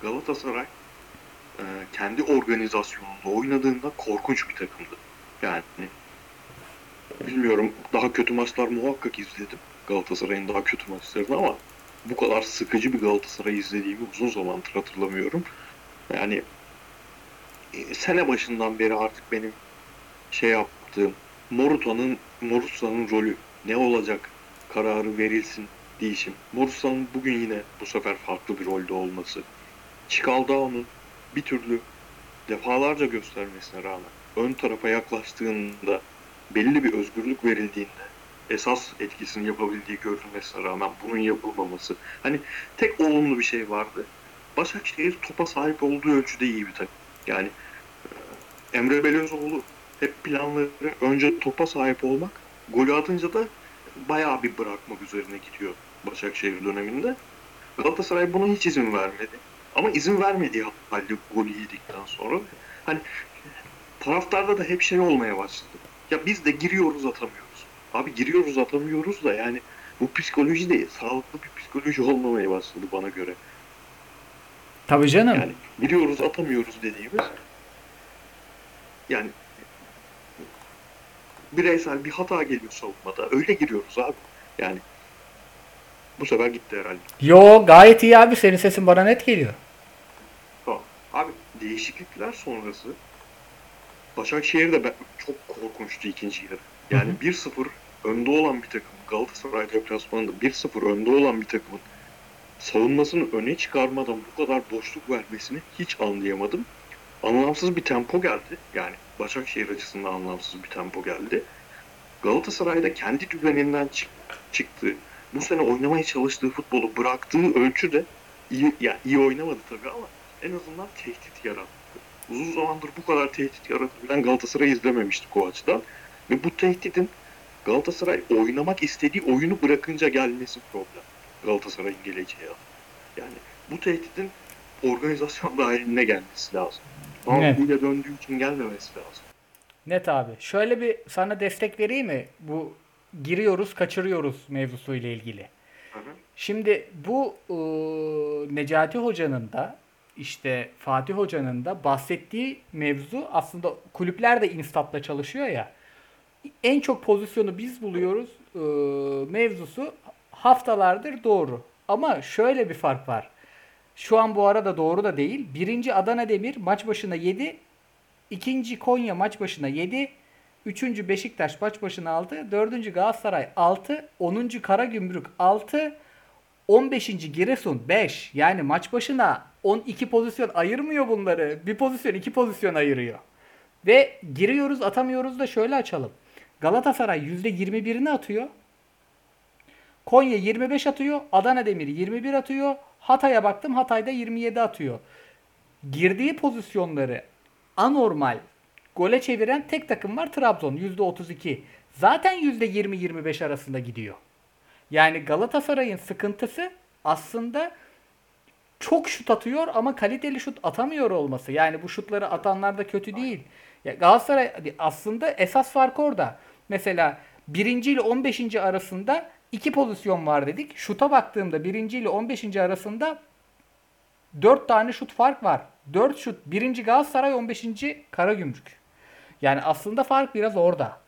Galatasaray e, kendi organizasyonunda oynadığında korkunç bir takımdı. Yani bilmiyorum daha kötü maçlar muhakkak izledim. Galatasaray'ın daha kötü maçlarını ama bu kadar sıkıcı bir Galatasaray izlediğimi uzun zamandır hatırlamıyorum. Yani e, sene başından beri artık benim şey yaptığım Moruta'nın Moruta'nın rolü ne olacak kararı verilsin değişim. Moruta'nın bugün yine bu sefer farklı bir rolde olması. Çikaldao'nun bir türlü defalarca göstermesine rağmen ön tarafa yaklaştığında belli bir özgürlük verildiğinde esas etkisini yapabildiği görülmesine rağmen bunun yapılmaması. Hani tek olumlu bir şey vardı. Başakşehir topa sahip olduğu ölçüde iyi bir takım. Yani e, Emre Belözoğlu hep planları önce topa sahip olmak, golü atınca da bayağı bir bırakmak üzerine gidiyor Başakşehir döneminde. Galatasaray buna hiç izin vermedi. Ama izin vermediği halde golü yedikten sonra hani taraftarda da hep şey olmaya başladı. Ya biz de giriyoruz atamıyoruz. Abi giriyoruz atamıyoruz da yani bu psikoloji de sağlıklı bir psikoloji olmamaya başladı bana göre. Tabii canım. Yani giriyoruz atamıyoruz dediğimiz yani bireysel bir hata geliyor savunmada. Öyle giriyoruz abi. Yani bu sefer gitti herhalde. Yo gayet iyi abi. Senin sesin bana net geliyor. Tamam. Abi değişiklikler sonrası Başakşehir de ben- çok korkunçtu ikinci yarı. Yani 1-0 önde olan bir takım Galatasaray deplasmanında 1-0 önde olan bir takımın savunmasını öne çıkarmadan bu kadar boşluk vermesini hiç anlayamadım. Anlamsız bir tempo geldi. Yani Başakşehir açısından anlamsız bir tempo geldi. Galatasaray'da kendi düzeninden çık- çıktı. Bu sene oynamaya çalıştığı futbolu bıraktığı ölçüde iyi, yani iyi oynamadı tabii ama en azından tehdit yarattı. Uzun zamandır bu kadar tehdit yaratabilen Galatasaray'ı izlememiştik o açıdan. Ve bu tehditin Galatasaray oynamak istediği oyunu bırakınca gelmesi problem. Galatasaray'ın geleceği. Yani bu tehditin organizasyon dahiline gelmesi lazım. Ama Evet. döndüğü için gelmemesi lazım. Net abi. Şöyle bir sana destek vereyim mi? Bu giriyoruz, kaçırıyoruz mevzusuyla ilgili. Hı hı. Şimdi bu e, Necati Hoca'nın da işte Fatih Hoca'nın da bahsettiği mevzu aslında kulüpler de instatla çalışıyor ya. En çok pozisyonu biz buluyoruz e, mevzusu haftalardır doğru. Ama şöyle bir fark var. Şu an bu arada doğru da değil. Birinci Adana Demir maç başına 7, ikinci Konya maç başına 7, üçüncü Beşiktaş maç başına 6, dördüncü Galatasaray 6, onuncu Karagümrük 6, 15. Giresun 5. Yani maç başına 12 pozisyon ayırmıyor bunları. Bir pozisyon iki pozisyon ayırıyor. Ve giriyoruz atamıyoruz da şöyle açalım. Galatasaray %21'ini atıyor. Konya 25 atıyor. Adana Demir 21 atıyor. Hatay'a baktım Hatay'da 27 atıyor. Girdiği pozisyonları anormal gole çeviren tek takım var Trabzon %32. Zaten %20-25 arasında gidiyor. Yani Galatasaray'ın sıkıntısı aslında çok şut atıyor ama kaliteli şut atamıyor olması. Yani bu şutları atanlar da kötü değil. Ya Galatasaray aslında esas fark orada. Mesela birinci ile 15. arasında iki pozisyon var dedik. Şuta baktığımda birinci ile 15. arasında 4 tane şut fark var. 4 şut. Birinci Galatasaray 15. Karagümrük. Yani aslında fark biraz orada.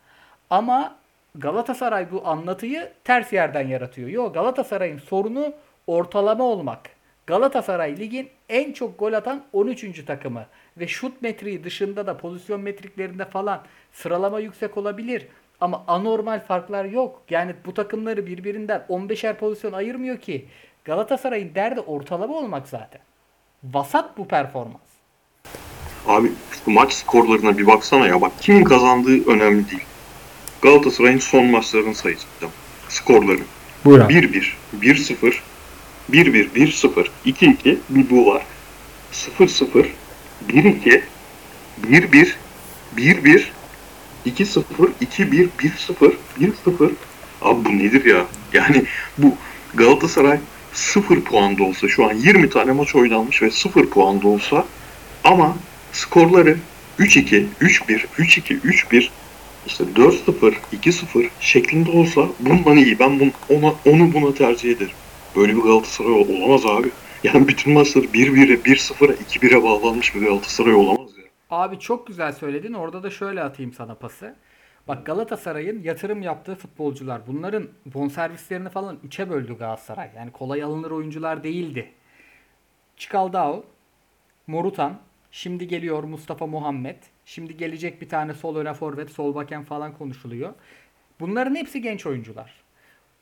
Ama Galatasaray bu anlatıyı ters yerden yaratıyor. Yok Galatasaray'ın sorunu ortalama olmak. Galatasaray ligin en çok gol atan 13. takımı ve şut metriği dışında da pozisyon metriklerinde falan sıralama yüksek olabilir. Ama anormal farklar yok. Yani bu takımları birbirinden 15'er pozisyon ayırmıyor ki. Galatasaray'ın derdi ortalama olmak zaten. Vasat bu performans. Abi şu maç skorlarına bir baksana ya bak kimin kazandığı önemli değil. Galatasaray'ın son maçlarını sayacağım. Skorları. Buyur 1-1, 1-0, 1-1, 1-0, 2-2 bir bu var. 0-0, 1-2, 1-1, 1-1, 2-0, 2-1, 1-0, 1-0. Abi bu nedir ya? Yani bu Galatasaray 0 puanda olsa şu an 20 tane maç oynanmış ve 0 puanda olsa ama skorları 3-2, 3-1, 3-2, 3-1 işte 4-0, 2-0 şeklinde olsa bundan iyi. Ben bunu, ona, onu buna tercih ederim. Böyle bir Galatasaray ol- olamaz abi. Yani bütün maçlar 1-1'e, 1-0'a, 2-1'e bağlanmış bir Galatasaray olamaz. Abi çok güzel söyledin. Orada da şöyle atayım sana pası. Bak Galatasaray'ın yatırım yaptığı futbolcular. Bunların bonservislerini falan 3'e böldü Galatasaray. Yani kolay alınır oyuncular değildi. Çikaldao, Morutan, şimdi geliyor Mustafa Muhammed. Şimdi gelecek bir tane sol öne forvet, sol baken falan konuşuluyor. Bunların hepsi genç oyuncular.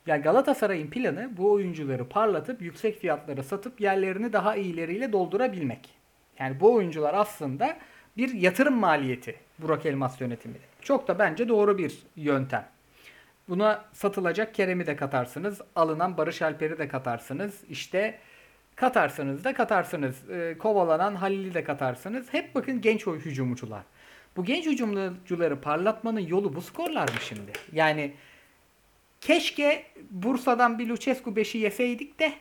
Yani Galatasaray'ın planı bu oyuncuları parlatıp yüksek fiyatlara satıp yerlerini daha iyileriyle doldurabilmek. Yani bu oyuncular aslında bir yatırım maliyeti Burak Elmas yönetimi. Çok da bence doğru bir yöntem. Buna satılacak Kerem'i de katarsınız. Alınan Barış Alper'i de katarsınız. İşte katarsınız da katarsınız. Ee, kovalanan Halil'i de katarsınız. Hep bakın genç oy hücumcular. Bu genç hücumcuları parlatmanın yolu bu skorlar mı şimdi? Yani keşke Bursa'dan bir Lucescu 5'i yeseydik de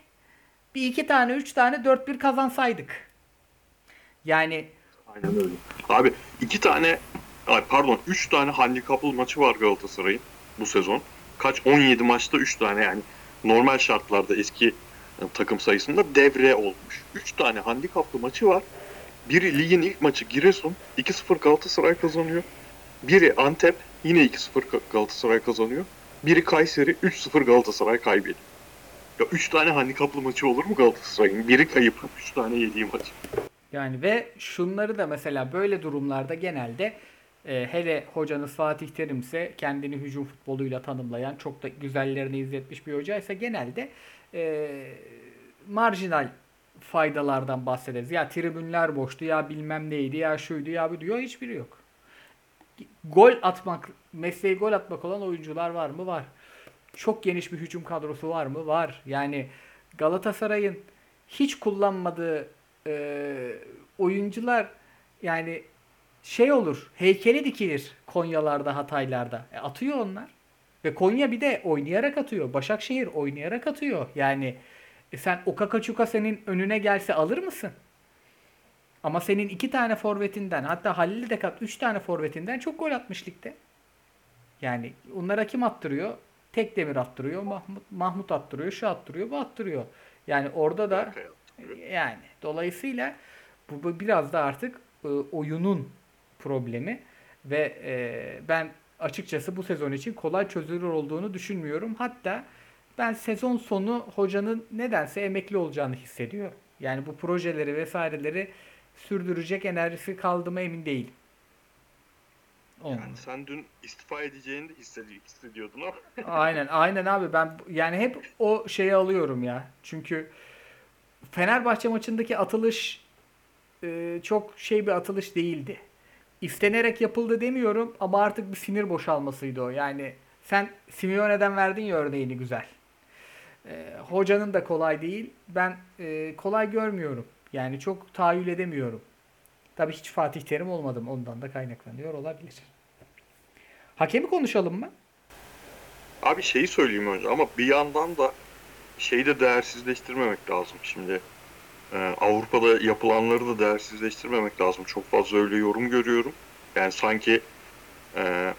bir iki tane, üç tane, 4-1 kazansaydık. Yani Aynen öyle. Abi iki tane, ay pardon üç tane handikaplı maçı var Galatasaray'ın bu sezon. Kaç? 17 maçta 3 tane yani normal şartlarda eski e, takım sayısında devre olmuş. 3 tane handikaplı maçı var. Biri ligin ilk maçı Giresun 2-0 Galatasaray kazanıyor. Biri Antep yine 2-0 Ga- Galatasaray kazanıyor. Biri Kayseri 3-0 Galatasaray kaybediyor. Ya 3 tane handikaplı maçı olur mu Galatasaray'ın? Biri kayıp, 3 tane yediği maç. Yani ve şunları da mesela böyle durumlarda genelde e, hele hocanız Fatih Terim ise kendini hücum futboluyla tanımlayan çok da güzellerini izletmiş bir hocaysa genelde e, marjinal faydalardan bahsederiz. Ya tribünler boştu ya bilmem neydi ya şuydu ya bu diyor hiçbiri yok. Gol atmak, mesleği gol atmak olan oyuncular var mı? Var. Çok geniş bir hücum kadrosu var mı? Var. Yani Galatasaray'ın hiç kullanmadığı e, oyuncular yani şey olur heykeli dikilir Konyalarda Hataylarda e, atıyor onlar ve Konya bir de oynayarak atıyor Başakşehir oynayarak atıyor yani e, sen Okakaçuka senin önüne gelse alır mısın? Ama senin iki tane forvetinden hatta Halil de kat üç tane forvetinden çok gol atmış ligde. Yani onlara kim attırıyor? Tek demir attırıyor, Mahmut, Mahmut attırıyor, şu attırıyor, bu attırıyor. Yani orada da. Yani dolayısıyla bu, biraz da artık e, oyunun problemi ve e, ben açıkçası bu sezon için kolay çözülür olduğunu düşünmüyorum. Hatta ben sezon sonu hocanın nedense emekli olacağını hissediyorum. Yani bu projeleri vesaireleri sürdürecek enerjisi kaldı mı emin değilim. Olmadı. Yani sen dün istifa edeceğini de hissedi- hissediyordun ama Aynen aynen abi ben yani hep o şeyi alıyorum ya. Çünkü Fenerbahçe maçındaki atılış e, çok şey bir atılış değildi. İstenerek yapıldı demiyorum ama artık bir sinir boşalmasıydı o. Yani sen Simeone'den verdin ya örneğini güzel. E, hocanın da kolay değil. Ben e, kolay görmüyorum. Yani çok tahayyül edemiyorum. Tabii hiç Fatih Terim olmadım. Ondan da kaynaklanıyor olabilir. Hakemi konuşalım mı? Abi şeyi söyleyeyim önce ama bir yandan da şeyi de değersizleştirmemek lazım şimdi. Ee, Avrupa'da yapılanları da değersizleştirmemek lazım. Çok fazla öyle yorum görüyorum. Yani sanki e,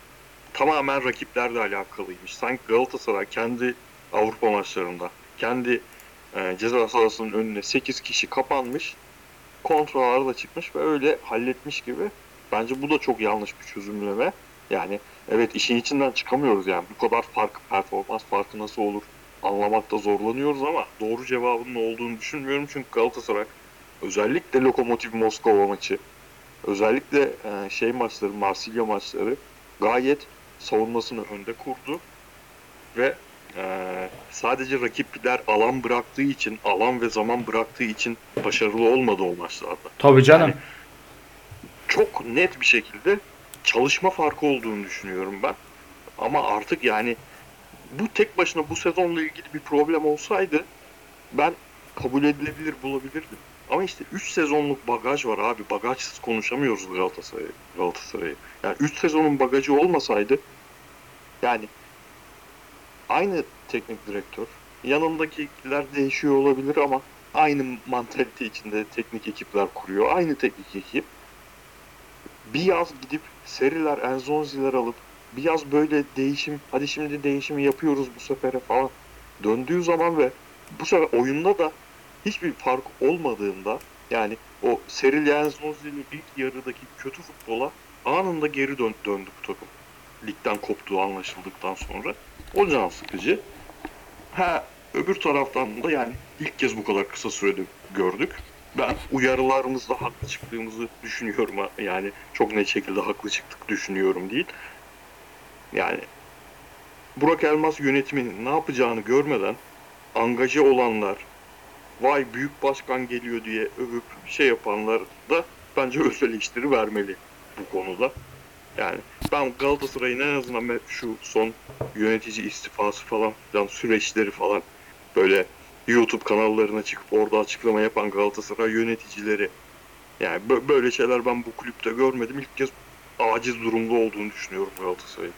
tamamen rakiplerle alakalıymış. Sanki Galatasaray kendi Avrupa maçlarında kendi e, ceza sahasının önüne 8 kişi kapanmış. Kontralarda çıkmış ve öyle halletmiş gibi. Bence bu da çok yanlış bir çözümleme. Yani Evet işin içinden çıkamıyoruz yani. Bu kadar fark, performans farkı nasıl olur anlamakta zorlanıyoruz ama doğru cevabının olduğunu düşünmüyorum. Çünkü Galatasaray özellikle Lokomotiv Moskova maçı, özellikle e, şey maçları, Marsilya maçları gayet savunmasını önde kurdu ve e, sadece rakipler alan bıraktığı için, alan ve zaman bıraktığı için başarılı olmadı o maçlarda Tabii canım. Yani- çok net bir şekilde çalışma farkı olduğunu düşünüyorum ben. Ama artık yani bu tek başına bu sezonla ilgili bir problem olsaydı ben kabul edilebilir bulabilirdim. Ama işte 3 sezonluk bagaj var abi. Bagajsız konuşamıyoruz Galatasaray'ı. Galatasaray'ı. Yani 3 sezonun bagajı olmasaydı yani aynı teknik direktör yanındakiler değişiyor olabilir ama aynı mantalite içinde teknik ekipler kuruyor. Aynı teknik ekip bir yaz gidip seriler, enzonziler alıp bir yaz böyle değişim, hadi şimdi değişimi yapıyoruz bu sefere falan döndüğü zaman ve bu sefer oyunda da hiçbir fark olmadığında yani o serili enzonzili ilk yarıdaki kötü futbola anında geri dön döndü bu takım. Ligden koptuğu anlaşıldıktan sonra. O can sıkıcı. Ha öbür taraftan da yani ilk kez bu kadar kısa sürede gördük. Ben uyarılarımızda haklı çıktığımızı düşünüyorum. Yani çok net şekilde haklı çıktık düşünüyorum değil. Yani Burak Elmas yönetiminin ne yapacağını görmeden angaje olanlar, vay büyük başkan geliyor diye övüp şey yapanlar da bence öz eleştiri vermeli bu konuda. Yani ben Galatasaray'ın en azından şu son yönetici istifası falan filan süreçleri falan böyle YouTube kanallarına çıkıp orada açıklama yapan Galatasaray yöneticileri yani bö- böyle şeyler ben bu kulüpte görmedim. İlk kez aciz durumda olduğunu düşünüyorum Galatasaray'ın.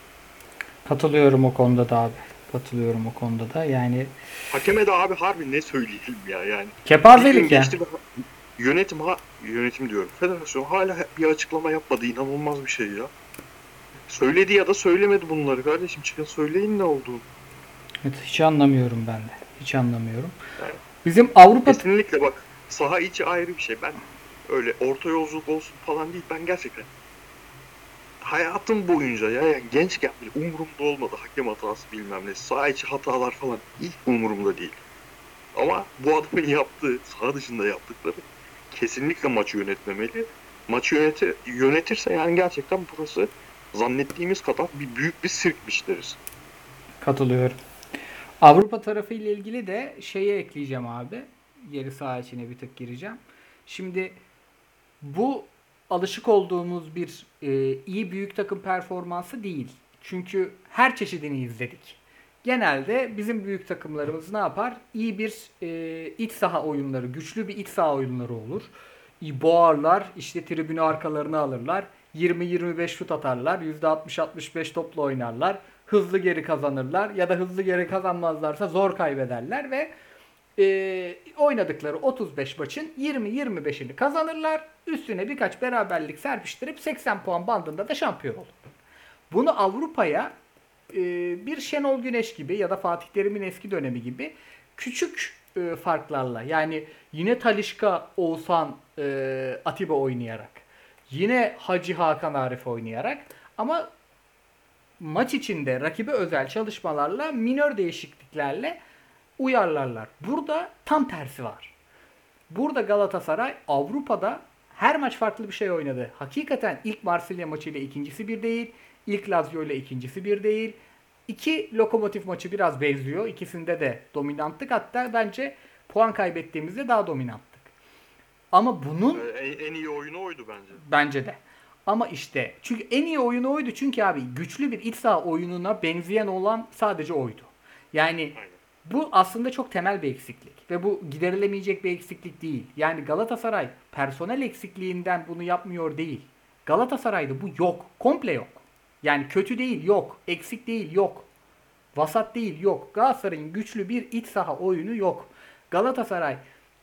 Katılıyorum o konuda da abi. Katılıyorum o konuda da. Yani Hakeme de abi harbi ne söyleyelim ya yani. Bir gün kepazelik ya. geçti ve Yönetim ha yönetim diyorum. Federasyon hala bir açıklama yapmadı. İnanılmaz bir şey ya. Söyledi ya da söylemedi bunları kardeşim. Çıkın söyleyin ne olduğunu. Evet, hiç anlamıyorum ben de. Hiç anlamıyorum. Evet. Bizim Avrupa Kesinlikle bak saha içi ayrı bir şey. Ben öyle orta yolculuk olsun falan değil. Ben gerçekten hayatım boyunca ya yani gençken bile umurumda olmadı. Hakem hatası bilmem ne. Saha içi hatalar falan hiç umurumda değil. Ama bu adamın yaptığı, saha dışında yaptıkları kesinlikle maçı yönetmemeli. Maçı yöneti, yönetirse yani gerçekten burası zannettiğimiz kadar bir büyük bir sirkmiş deriz. katılıyorum. Avrupa tarafı ile ilgili de şeyi ekleyeceğim abi. Geri saha içine bir tık gireceğim. Şimdi bu alışık olduğumuz bir e, iyi büyük takım performansı değil. Çünkü her çeşidini izledik. Genelde bizim büyük takımlarımız ne yapar? İyi bir e, iç saha oyunları, güçlü bir iç saha oyunları olur. İyi boğarlar, işte tribünü arkalarına alırlar. 20-25 şut atarlar, %60-65 topla oynarlar. Hızlı geri kazanırlar ya da hızlı geri kazanmazlarsa zor kaybederler ve e, oynadıkları 35 maçın 20-25'ini kazanırlar. Üstüne birkaç beraberlik serpiştirip 80 puan bandında da şampiyon olur. Bunu Avrupa'ya e, bir Şenol Güneş gibi ya da Fatih Terim'in eski dönemi gibi küçük e, farklarla yani yine Talişka, Oğuzhan, e, Atiba oynayarak yine Hacı Hakan Arif oynayarak ama maç içinde rakibe özel çalışmalarla minör değişikliklerle uyarlarlar. Burada tam tersi var. Burada Galatasaray Avrupa'da her maç farklı bir şey oynadı. Hakikaten ilk Marsilya maçıyla ikincisi bir değil. İlk Lazio ile ikincisi bir değil. İki lokomotif maçı biraz benziyor. İkisinde de dominanttık. Hatta bence puan kaybettiğimizde daha dominanttık. Ama bunun En, en iyi oyunu oydu bence. Bence de. Ama işte çünkü en iyi oyunu oydu çünkü abi güçlü bir iç saha oyununa benzeyen olan sadece oydu. Yani Aynen. Bu aslında çok temel bir eksiklik ve bu giderilemeyecek bir eksiklik değil. Yani Galatasaray personel eksikliğinden bunu yapmıyor değil. Galatasaray'da bu yok. Komple yok. Yani kötü değil yok. Eksik değil yok. Vasat değil yok. Galatasaray'ın güçlü bir iç saha oyunu yok. Galatasaray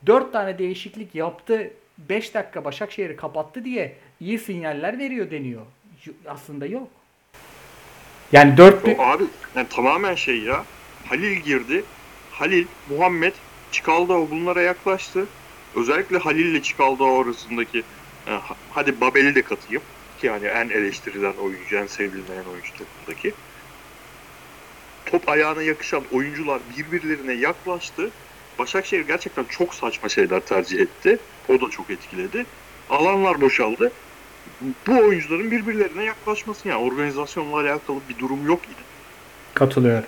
4 tane değişiklik yaptı. 5 dakika Başakşehir'i kapattı diye iyi sinyaller veriyor deniyor. Y- Aslında yok. Yani 4 O abi yani tamamen şey ya. Halil girdi. Halil, Muhammed, Çikaldao bunlara yaklaştı. Özellikle Halil ile Çikaldao arasındaki e, ha- hadi Babel'i de katayım. ki yani en eleştirilen oyuncu, en sevilmeyen oyuncu takımdaki. Top ayağına yakışan oyuncular birbirlerine yaklaştı. Başakşehir gerçekten çok saçma şeyler tercih etti. O da çok etkiledi. Alanlar boşaldı. Bu oyuncuların birbirlerine yaklaşması yani organizasyonla alakalı bir durum yok yine. Katılıyorum.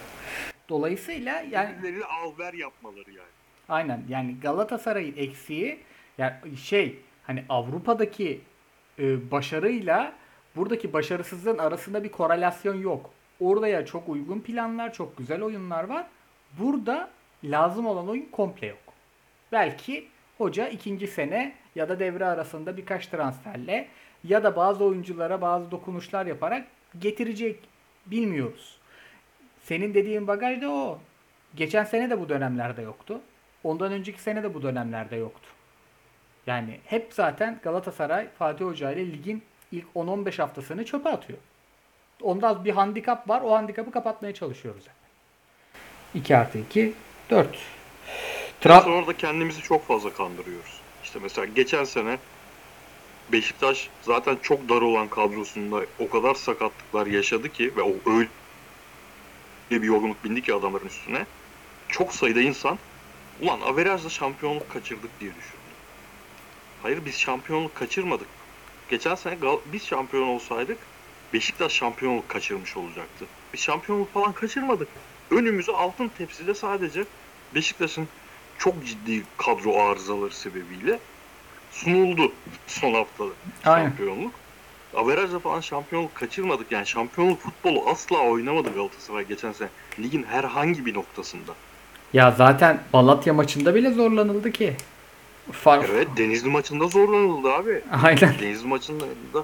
Dolayısıyla yani Birbirleriyle al ver yapmaları yani. Aynen yani Galatasaray'ın eksiği yani şey hani Avrupa'daki e, başarıyla buradaki başarısızlığın arasında bir korelasyon yok. Orada ya çok uygun planlar, çok güzel oyunlar var. Burada lazım olan oyun komple yok. Belki hoca ikinci sene ya da devre arasında birkaç transferle ya da bazı oyunculara bazı dokunuşlar yaparak getirecek bilmiyoruz. Senin dediğin bagaj da o. Geçen sene de bu dönemlerde yoktu. Ondan önceki sene de bu dönemlerde yoktu. Yani hep zaten Galatasaray Fatih Hoca ile ligin ilk 10-15 haftasını çöpe atıyor. Ondan bir handikap var. O handikapı kapatmaya çalışıyoruz. 2 artı 2 4. Tra Sonra da kendimizi çok fazla kandırıyoruz. İşte mesela geçen sene Beşiktaş zaten çok dar olan kadrosunda o kadar sakatlıklar yaşadı ki ve o öyle bir yorgunluk bindi ki adamların üstüne. Çok sayıda insan ulan averajla şampiyonluk kaçırdık diye düşündü. Hayır biz şampiyonluk kaçırmadık. Geçen sene Gal- biz şampiyon olsaydık Beşiktaş şampiyonluk kaçırmış olacaktı. Biz şampiyonluk falan kaçırmadık. Önümüze altın tepside sadece Beşiktaş'ın çok ciddi kadro arızaları sebebiyle sunuldu son hafta Aynen. şampiyonluk. Averajla falan şampiyonluk kaçırmadık. Yani şampiyonluk futbolu asla oynamadı Galatasaray geçen sene. Ligin herhangi bir noktasında. ya zaten Malatya maçında bile zorlanıldı ki. Far Evet Denizli maçında zorlanıldı abi. Aynen. Denizli maçında da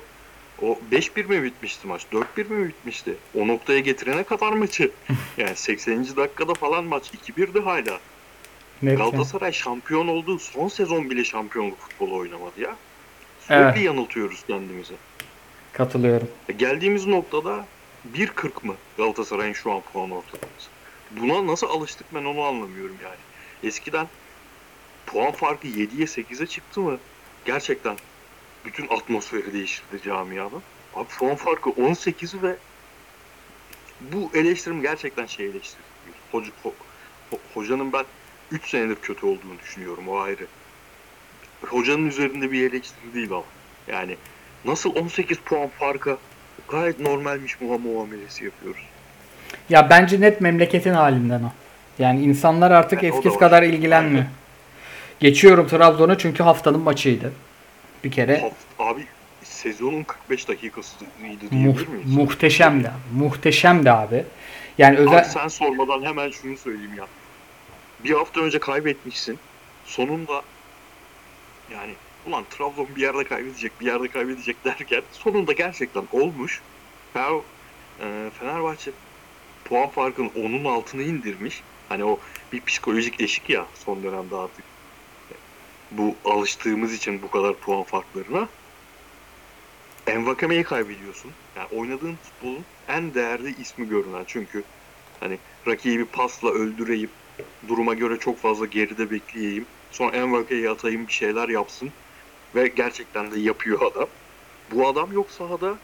o 5-1 mi bitmişti maç? 4-1 mi bitmişti? O noktaya getirene kadar maçı. Yani 80. dakikada falan maç 2-1'di hala. Net. Galatasaray şampiyon olduğu son sezon bile şampiyonluk futbolu oynamadı ya. Sürekli Evet. yanıltıyoruz kendimizi. Katılıyorum. E, Geldiğimiz noktada 1.40 mı Galatasaray'ın şu an puan ortalaması? Buna nasıl alıştık ben onu anlamıyorum yani. Eskiden puan farkı 7'ye 8'e çıktı mı gerçekten bütün atmosferi değiştirdi camianın. Abi puan farkı 18 ve bu eleştirim gerçekten şey eleştiri. değil. Hoca, ho- ho- hocanın ben 3 senedir kötü olduğunu düşünüyorum o ayrı. Hocanın üzerinde bir eleştiri değil ama. Yani nasıl 18 puan farka gayet normalmiş muha muamelesi yapıyoruz. Ya bence net memleketin halinden o. Yani insanlar artık da eskisi kadar ilgilenmiyor. Aynen. Geçiyorum Trabzon'a çünkü haftanın maçıydı. Bir kere Haft- Abi sezonun 45 dakikasıydı diyebilir miyiz? muhteşemdi abi. Muhteşemdi abi. Yani özel Abi sen sormadan hemen şunu söyleyeyim ya. Bir hafta önce kaybetmişsin. Sonunda yani ulan Trabzon bir yerde kaybedecek, bir yerde kaybedecek derken sonunda gerçekten olmuş. Fer- e, Fenerbahçe puan farkını onun altına indirmiş. Hani o bir psikolojik eşik ya son dönemde artık. Bu alıştığımız için bu kadar puan farklarına. Envakame'yi kaybediyorsun. Yani oynadığın futbolun en değerli ismi görünen çünkü hani rakibi pasla öldüreyim, duruma göre çok fazla geride bekleyeyim. Sonra Envakame'yi atayım bir şeyler yapsın ve gerçekten de yapıyor adam. Bu adam yok sahada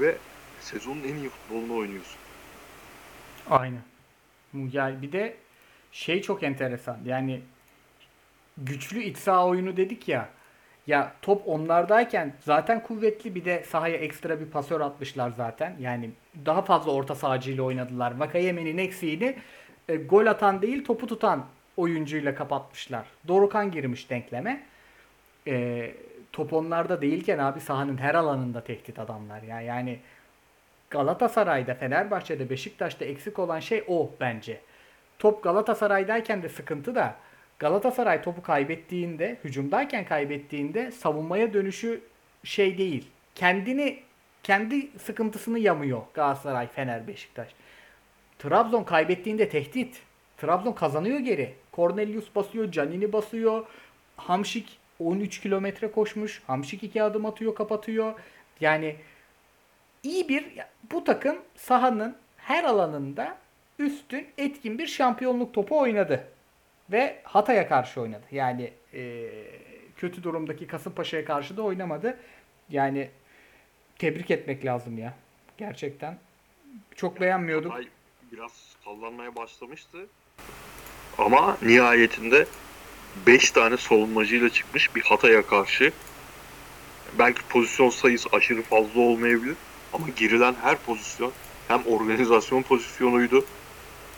ve sezonun en iyi futbolunu oynuyorsun. Aynen. Yani bir de şey çok enteresan. Yani güçlü iç saha oyunu dedik ya. Ya top onlardayken zaten kuvvetli bir de sahaya ekstra bir pasör atmışlar zaten. Yani daha fazla orta sahacıyla oynadılar. Vakayeme'nin eksiğini e, gol atan değil topu tutan oyuncuyla kapatmışlar. Dorukan girmiş denkleme. E, top onlarda değilken abi sahanın her alanında tehdit adamlar ya. Yani Galatasaray'da, Fenerbahçe'de, Beşiktaş'ta eksik olan şey o bence. Top Galatasaray'dayken de sıkıntı da Galatasaray topu kaybettiğinde, hücumdayken kaybettiğinde savunmaya dönüşü şey değil. Kendini kendi sıkıntısını yamıyor Galatasaray, Fener, Beşiktaş. Trabzon kaybettiğinde tehdit. Trabzon kazanıyor geri. Cornelius basıyor, Canini basıyor. Hamşik 13 kilometre koşmuş. Hamşik iki adım atıyor, kapatıyor. Yani iyi bir bu takım sahanın her alanında üstün etkin bir şampiyonluk topu oynadı. Ve Hatay'a karşı oynadı. Yani e, kötü durumdaki Kasımpaşa'ya karşı da oynamadı. Yani tebrik etmek lazım ya. Gerçekten. Çok beğenmiyorduk. Hatay biraz sallanmaya başlamıştı. Ama nihayetinde 5 tane savunmacıyla çıkmış bir Hatay'a karşı belki pozisyon sayısı aşırı fazla olmayabilir ama girilen her pozisyon hem organizasyon pozisyonuydu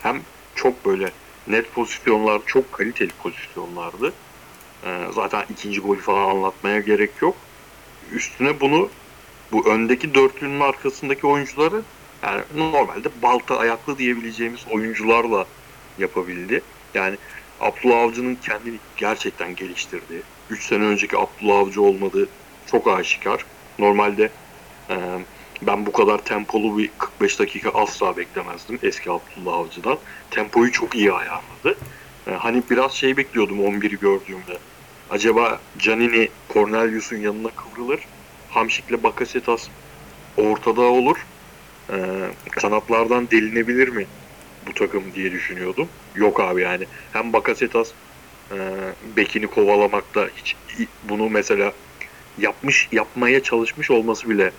hem çok böyle net pozisyonlar, çok kaliteli pozisyonlardı. Ee, zaten ikinci golü falan anlatmaya gerek yok. Üstüne bunu bu öndeki dörtlünün arkasındaki oyuncuları yani normalde balta ayaklı diyebileceğimiz oyuncularla yapabildi. Yani Abdullah Avcı'nın kendini gerçekten geliştirdiği, 3 sene önceki Abdullah Avcı olmadığı çok aşikar. Normalde e, ben bu kadar tempolu bir 45 dakika asla beklemezdim eski Abdullah Avcı'dan. Tempoyu çok iyi ayarladı. E, hani biraz şey bekliyordum 11'i gördüğümde. Acaba Canini Cornelius'un yanına kıvrılır. Hamşik'le Bakasetas ortada olur. E, kanatlardan delinebilir mi bu takım diye düşünüyordum. Yok abi yani. Hem Bakasetas e, bekini kovalamakta hiç bunu mesela yapmış yapmaya çalışmış olması bile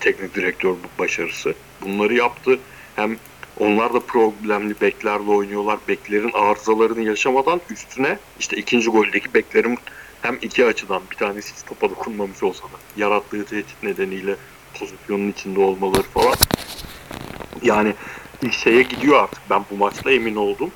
teknik direktör başarısı. Bunları yaptı. Hem onlar da problemli beklerle oynuyorlar. Beklerin arızalarını yaşamadan üstüne işte ikinci goldeki beklerin hem iki açıdan bir tanesi topa dokunmamış olsa da yarattığı tehdit nedeniyle pozisyonun içinde olmaları falan. Yani şeye gidiyor artık. Ben bu maçla emin oldum.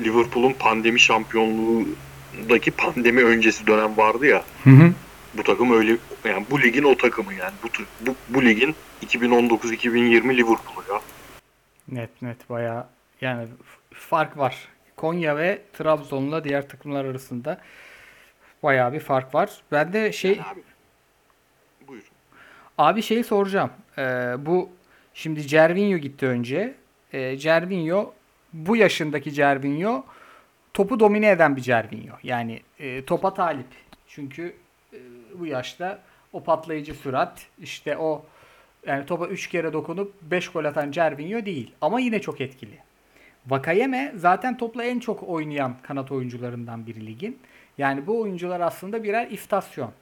Liverpool'un pandemi şampiyonluğundaki pandemi öncesi dönem vardı ya. Hı hı. Bu takım öyle yani bu ligin o takımı yani bu bu, bu ligin 2019-2020 Liverpool'u ya. Net net bayağı yani fark var. Konya ve Trabzon'la diğer takımlar arasında bayağı bir fark var. Ben de şey Yani abi. Buyur. Abi şeyi soracağım. Ee, bu şimdi Cervinho gitti önce. Ee, Cervinho bu yaşındaki Cervinho topu domine eden bir Cervinho. Yani e, topa talip. Çünkü e, bu yaşta o patlayıcı sürat işte o yani topa 3 kere dokunup 5 gol atan Cervinho değil. Ama yine çok etkili. Vakayeme zaten topla en çok oynayan kanat oyuncularından biri ligin. Yani bu oyuncular aslında birer iftasyon.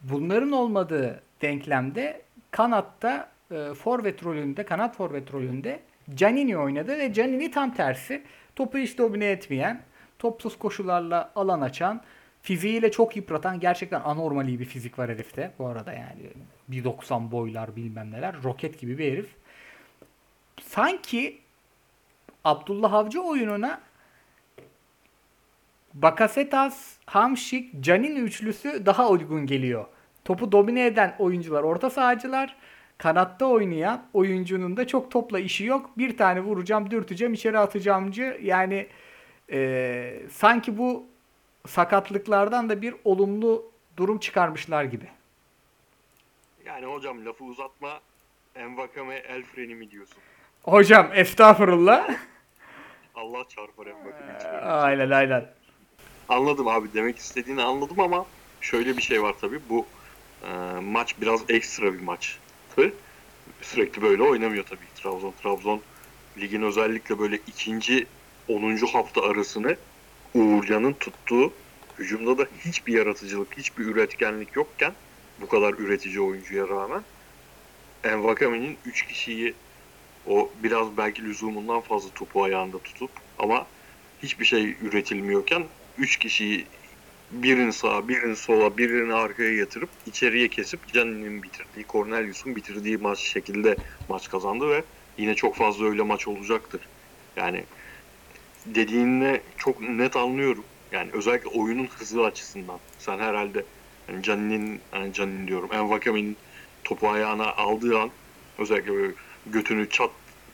Bunların olmadığı denklemde kanatta e, forvet rolünde, kanat forvet rolünde Canini oynadı ve Canini tam tersi. Topu hiç domine etmeyen, topsuz koşularla alan açan, fiziğiyle çok yıpratan gerçekten anormali bir fizik var herifte. Bu arada yani 1.90 boylar bilmem neler. Roket gibi bir herif. Sanki Abdullah Avcı oyununa Bakasetas, Hamşik, Canin üçlüsü daha uygun geliyor. Topu domine eden oyuncular orta sahacılar. Kanatta oynayan oyuncunun da çok topla işi yok. Bir tane vuracağım, dürteceğim, içeri atacağımcı. Yani e, sanki bu sakatlıklardan da bir olumlu durum çıkarmışlar gibi. Yani hocam lafı uzatma. Envakame el freni mi diyorsun? Hocam estağfurullah. Allah çarpar Envakame için. aynen aynen. Anladım abi demek istediğini anladım ama şöyle bir şey var tabii bu e, maç biraz ekstra bir maçtı. Sürekli böyle oynamıyor tabii Trabzon. Trabzon ligin özellikle böyle ikinci 10. hafta arasını Uğurcan'ın tuttuğu hücumda da hiçbir yaratıcılık, hiçbir üretkenlik yokken bu kadar üretici oyuncuya rağmen Envakame'nin 3 kişiyi o biraz belki lüzumundan fazla topu ayağında tutup ama hiçbir şey üretilmiyorken 3 kişiyi birini sağa, birini sola, birini arkaya yatırıp içeriye kesip Canini'nin bitirdiği, Cornelius'un bitirdiği maç şekilde maç kazandı ve yine çok fazla öyle maç olacaktır. Yani dediğini çok net anlıyorum. Yani özellikle oyunun hızı açısından. Sen herhalde yani Canini'nin, yani Canini diyorum, Envakame'nin topu ayağına aldığı an özellikle böyle götünü çat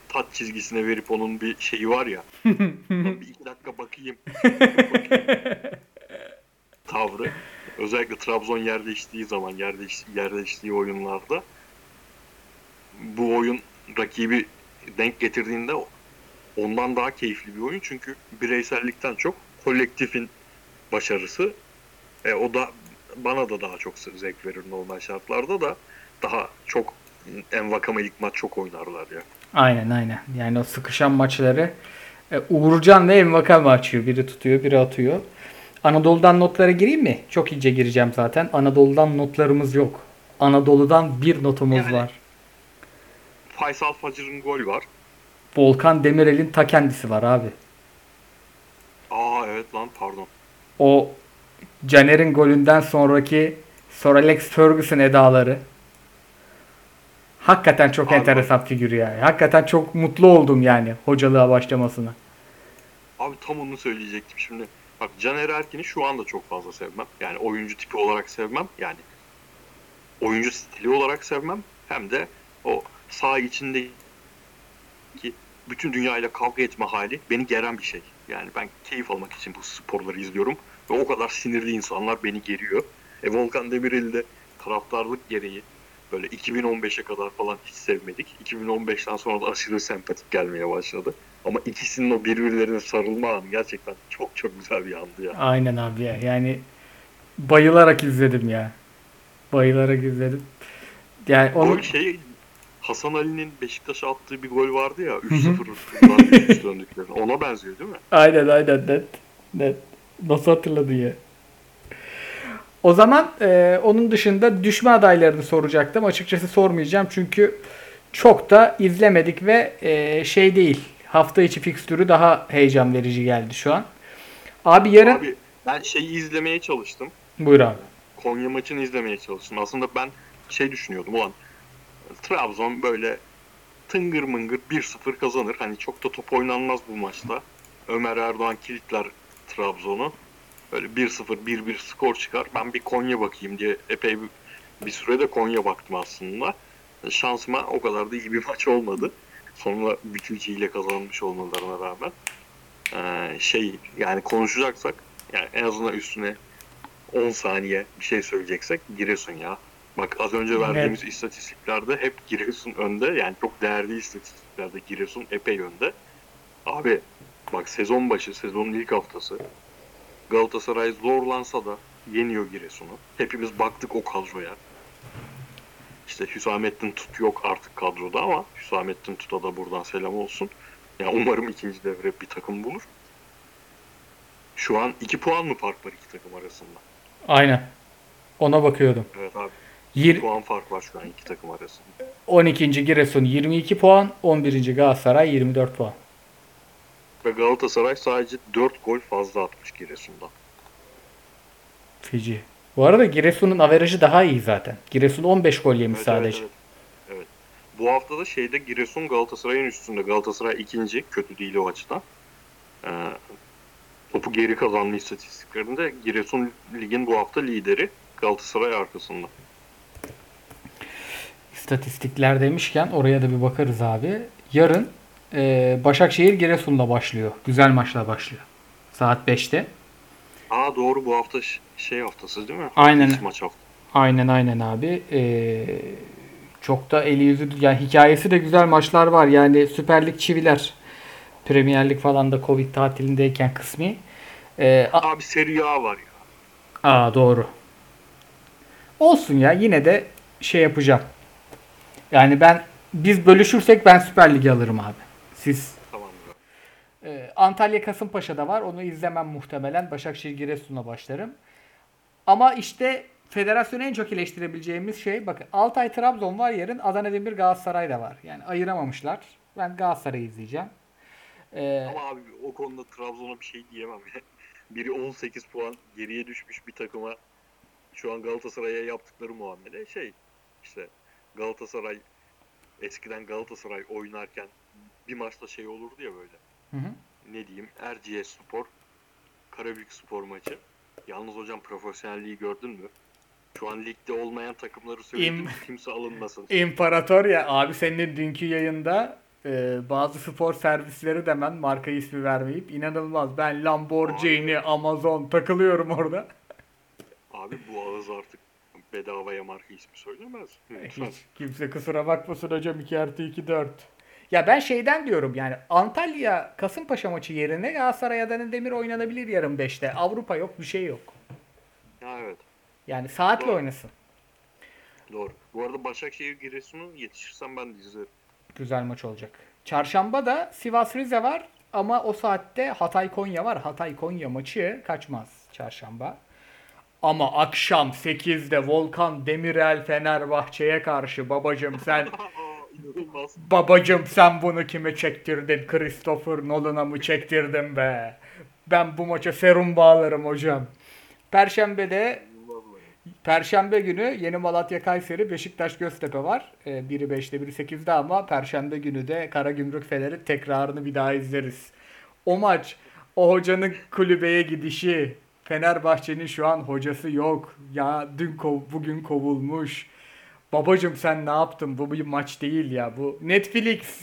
tat çizgisine verip onun bir şeyi var ya. "Lan bir iki dakika bakayım. tavrı. Özellikle Trabzon yer zaman, yer, değiş, oyunlarda bu oyun rakibi denk getirdiğinde ondan daha keyifli bir oyun. Çünkü bireysellikten çok kolektifin başarısı. E, o da bana da daha çok zevk verir normal şartlarda da daha çok Envakame ilk maç çok oynarlar ya. Aynen aynen. Yani o sıkışan maçları e, Uğurcan ve Envakame açıyor. Biri tutuyor, biri atıyor. Anadolu'dan notlara gireyim mi? Çok ince gireceğim zaten. Anadolu'dan notlarımız yok. Anadolu'dan bir notumuz Yani- var. Faysal Facır'ın gol var. Volkan Demirel'in ta kendisi var abi. Aa evet lan pardon. O Caner'in golünden sonraki Sir Alex Ferguson edaları. Hakikaten çok Abi- enteresan figür yani. Hakikaten çok mutlu oldum yani hocalığa başlamasına. Abi tam onu söyleyecektim şimdi. Bak Caner Erkin'i şu anda çok fazla sevmem. Yani oyuncu tipi olarak sevmem. Yani oyuncu stili olarak sevmem. Hem de o saha içindeki bütün dünyayla kavga etme hali beni geren bir şey. Yani ben keyif almak için bu sporları izliyorum. Ve o kadar sinirli insanlar beni geriyor. E Volkan Demirel'i de taraftarlık gereği böyle 2015'e kadar falan hiç sevmedik. 2015'ten sonra da aşırı sempatik gelmeye başladı. Ama ikisinin o birbirlerine sarılma anı gerçekten çok çok güzel bir andı ya. Aynen abi ya. Yani bayılarak izledim ya. Bayılarak izledim. Yani onu Gol şey Hasan Ali'nin Beşiktaş'a attığı bir gol vardı ya 3-0 buradan 3 döndükleri. Ona benziyor değil mi? Aynen aynen net. Net. Nasıl hatırladın ya? O zaman e, onun dışında düşme adaylarını soracaktım. Açıkçası sormayacağım çünkü çok da izlemedik ve e, şey değil. Hafta içi fikstürü daha heyecan verici geldi şu an. Abi yarın... Abi ben şeyi izlemeye çalıştım. Buyur abi. Konya maçını izlemeye çalıştım. Aslında ben şey düşünüyordum ulan Trabzon böyle tıngır mıngır 1-0 kazanır. Hani çok da top oynanmaz bu maçta. Ömer Erdoğan kilitler Trabzon'u. Böyle 1-0 1-1 skor çıkar. Ben bir Konya bakayım diye epey bir, bir sürede Konya baktım aslında. Şansıma o kadar da iyi bir maç olmadı. Sonra Bükülçü ile kazanmış olmalarına rağmen. Ee, şey yani konuşacaksak yani en azından üstüne 10 saniye bir şey söyleyeceksek Giresun ya. Bak az önce verdiğimiz istatistiklerde hep Giresun önde. Yani çok değerli istatistiklerde Giresun epey önde. Abi bak sezon başı, sezonun ilk haftası Galatasaray zorlansa da yeniyor Giresun'u. Hepimiz baktık o kadroya. İşte Hüsamettin Tut yok artık kadroda ama Hüsamettin Tut'a da buradan selam olsun. Ya umarım ikinci devre bir takım bulur. Şu an 2 puan mı fark var iki takım arasında? Aynen. Ona bakıyordum. Evet abi. Yir- 2 puan fark var şu an iki takım arasında. 12. Giresun 22 puan, 11. Galatasaray 24 puan. Ve Galatasaray sadece 4 gol fazla atmış Giresun'dan. Fiji. Bu arada Giresun'un averajı daha iyi zaten. Giresun 15 gol yemiş Evet, sadece. Evet, evet. evet. Bu hafta da şeyde Giresun Galatasaray'ın üstünde. Galatasaray ikinci. Kötü değil o açıdan. Ee, topu geri kazanma istatistiklerinde Giresun ligin bu hafta lideri. Galatasaray arkasında. İstatistikler demişken oraya da bir bakarız abi. Yarın e, Başakşehir Giresun'la başlıyor. Güzel maçla başlıyor. Saat 5'te. Aa doğru bu hafta şey haftası değil mi? Aynen. Maç hafta. Aynen aynen abi. Ee, çok da eli yüzü yani hikayesi de güzel maçlar var. Yani Süper Lig çiviler. Premier Lig falan da Covid tatilindeyken kısmi. Ee, Abi Serie A var ya. Aa doğru. Olsun ya yine de şey yapacağım. Yani ben biz bölüşürsek ben Süper Lig'i alırım abi. Siz. Ee, Antalya Kasımpaşa'da var. Onu izlemem muhtemelen. Başakşehir Giresun'la başlarım. Ama işte federasyonu en çok eleştirebileceğimiz şey bakın Altay Trabzon var yarın Adana Demir Galatasaray da var. Yani ayıramamışlar. Ben Galatasaray'ı izleyeceğim. Ee, Ama abi o konuda Trabzon'a bir şey diyemem. Biri 18 puan geriye düşmüş bir takıma şu an Galatasaray'a yaptıkları muamele şey işte Galatasaray eskiden Galatasaray oynarken bir maçta şey olurdu ya böyle hı hı. ne diyeyim Erciyes Spor Karabük Spor maçı. Yalnız hocam profesyonelliği gördün mü? Şu an ligde olmayan takımları söyledim. İm- Kimse alınmasın. İmparator ya abi senin dünkü yayında e, bazı spor servisleri de ben marka ismi vermeyip inanılmaz. Ben Lamborghini, Amazon takılıyorum orada. Abi bu ağız artık bedavaya marka ismi söylemez. Hiç kimse kusura bakmasın hocam 2 artı 2 4. Ya ben şeyden diyorum yani Antalya Kasımpaşa maçı yerine Galatasaray Adana Demir oynanabilir yarın 5'te. Avrupa yok bir şey yok. Ya evet. Yani saatle Doğru. oynasın. Doğru. Bu arada Başakşehir Giresun'u yetişirsem ben de izlerim. Güzel maç olacak. Çarşamba da Sivas Rize var ama o saatte Hatay Konya var. Hatay Konya maçı kaçmaz çarşamba. Ama akşam 8'de Volkan Demirel Fenerbahçe'ye karşı babacım sen inanılmaz. babacım sen bunu kime çektirdin? Christopher Nolan'a mı çektirdin be? Ben bu maça serum bağlarım hocam. Perşembe'de. Perşembe günü Yeni Malatya Kayseri Beşiktaş Göztepe var. Ee, biri 5'te biri 8'de ama Perşembe günü de Karagümrük Fener'i tekrarını bir daha izleriz. O maç o hocanın kulübeye gidişi Fenerbahçe'nin şu an hocası yok. Ya dün kov, bugün kovulmuş. Babacım sen ne yaptın? Bu bir maç değil ya. Bu Netflix.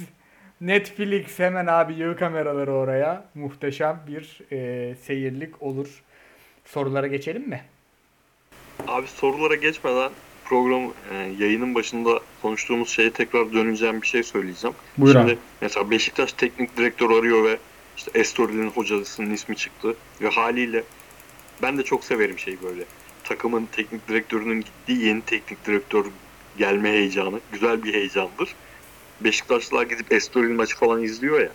Netflix hemen abi yığ kameraları oraya. Muhteşem bir e, seyirlik olur. Sorulara geçelim mi? Abi sorulara geçmeden program e, yayının başında konuştuğumuz şeye tekrar döneceğim bir şey söyleyeceğim. Buyur abi. Şimdi mesela Beşiktaş teknik direktör arıyor ve işte Estori'nin hocasının ismi çıktı ve haliyle ben de çok severim şey böyle. Takımın teknik direktörünün gittiği yeni teknik direktör gelme heyecanı güzel bir heyecandır. Beşiktaşlılar gidip Estori'nin maçı falan izliyor ya.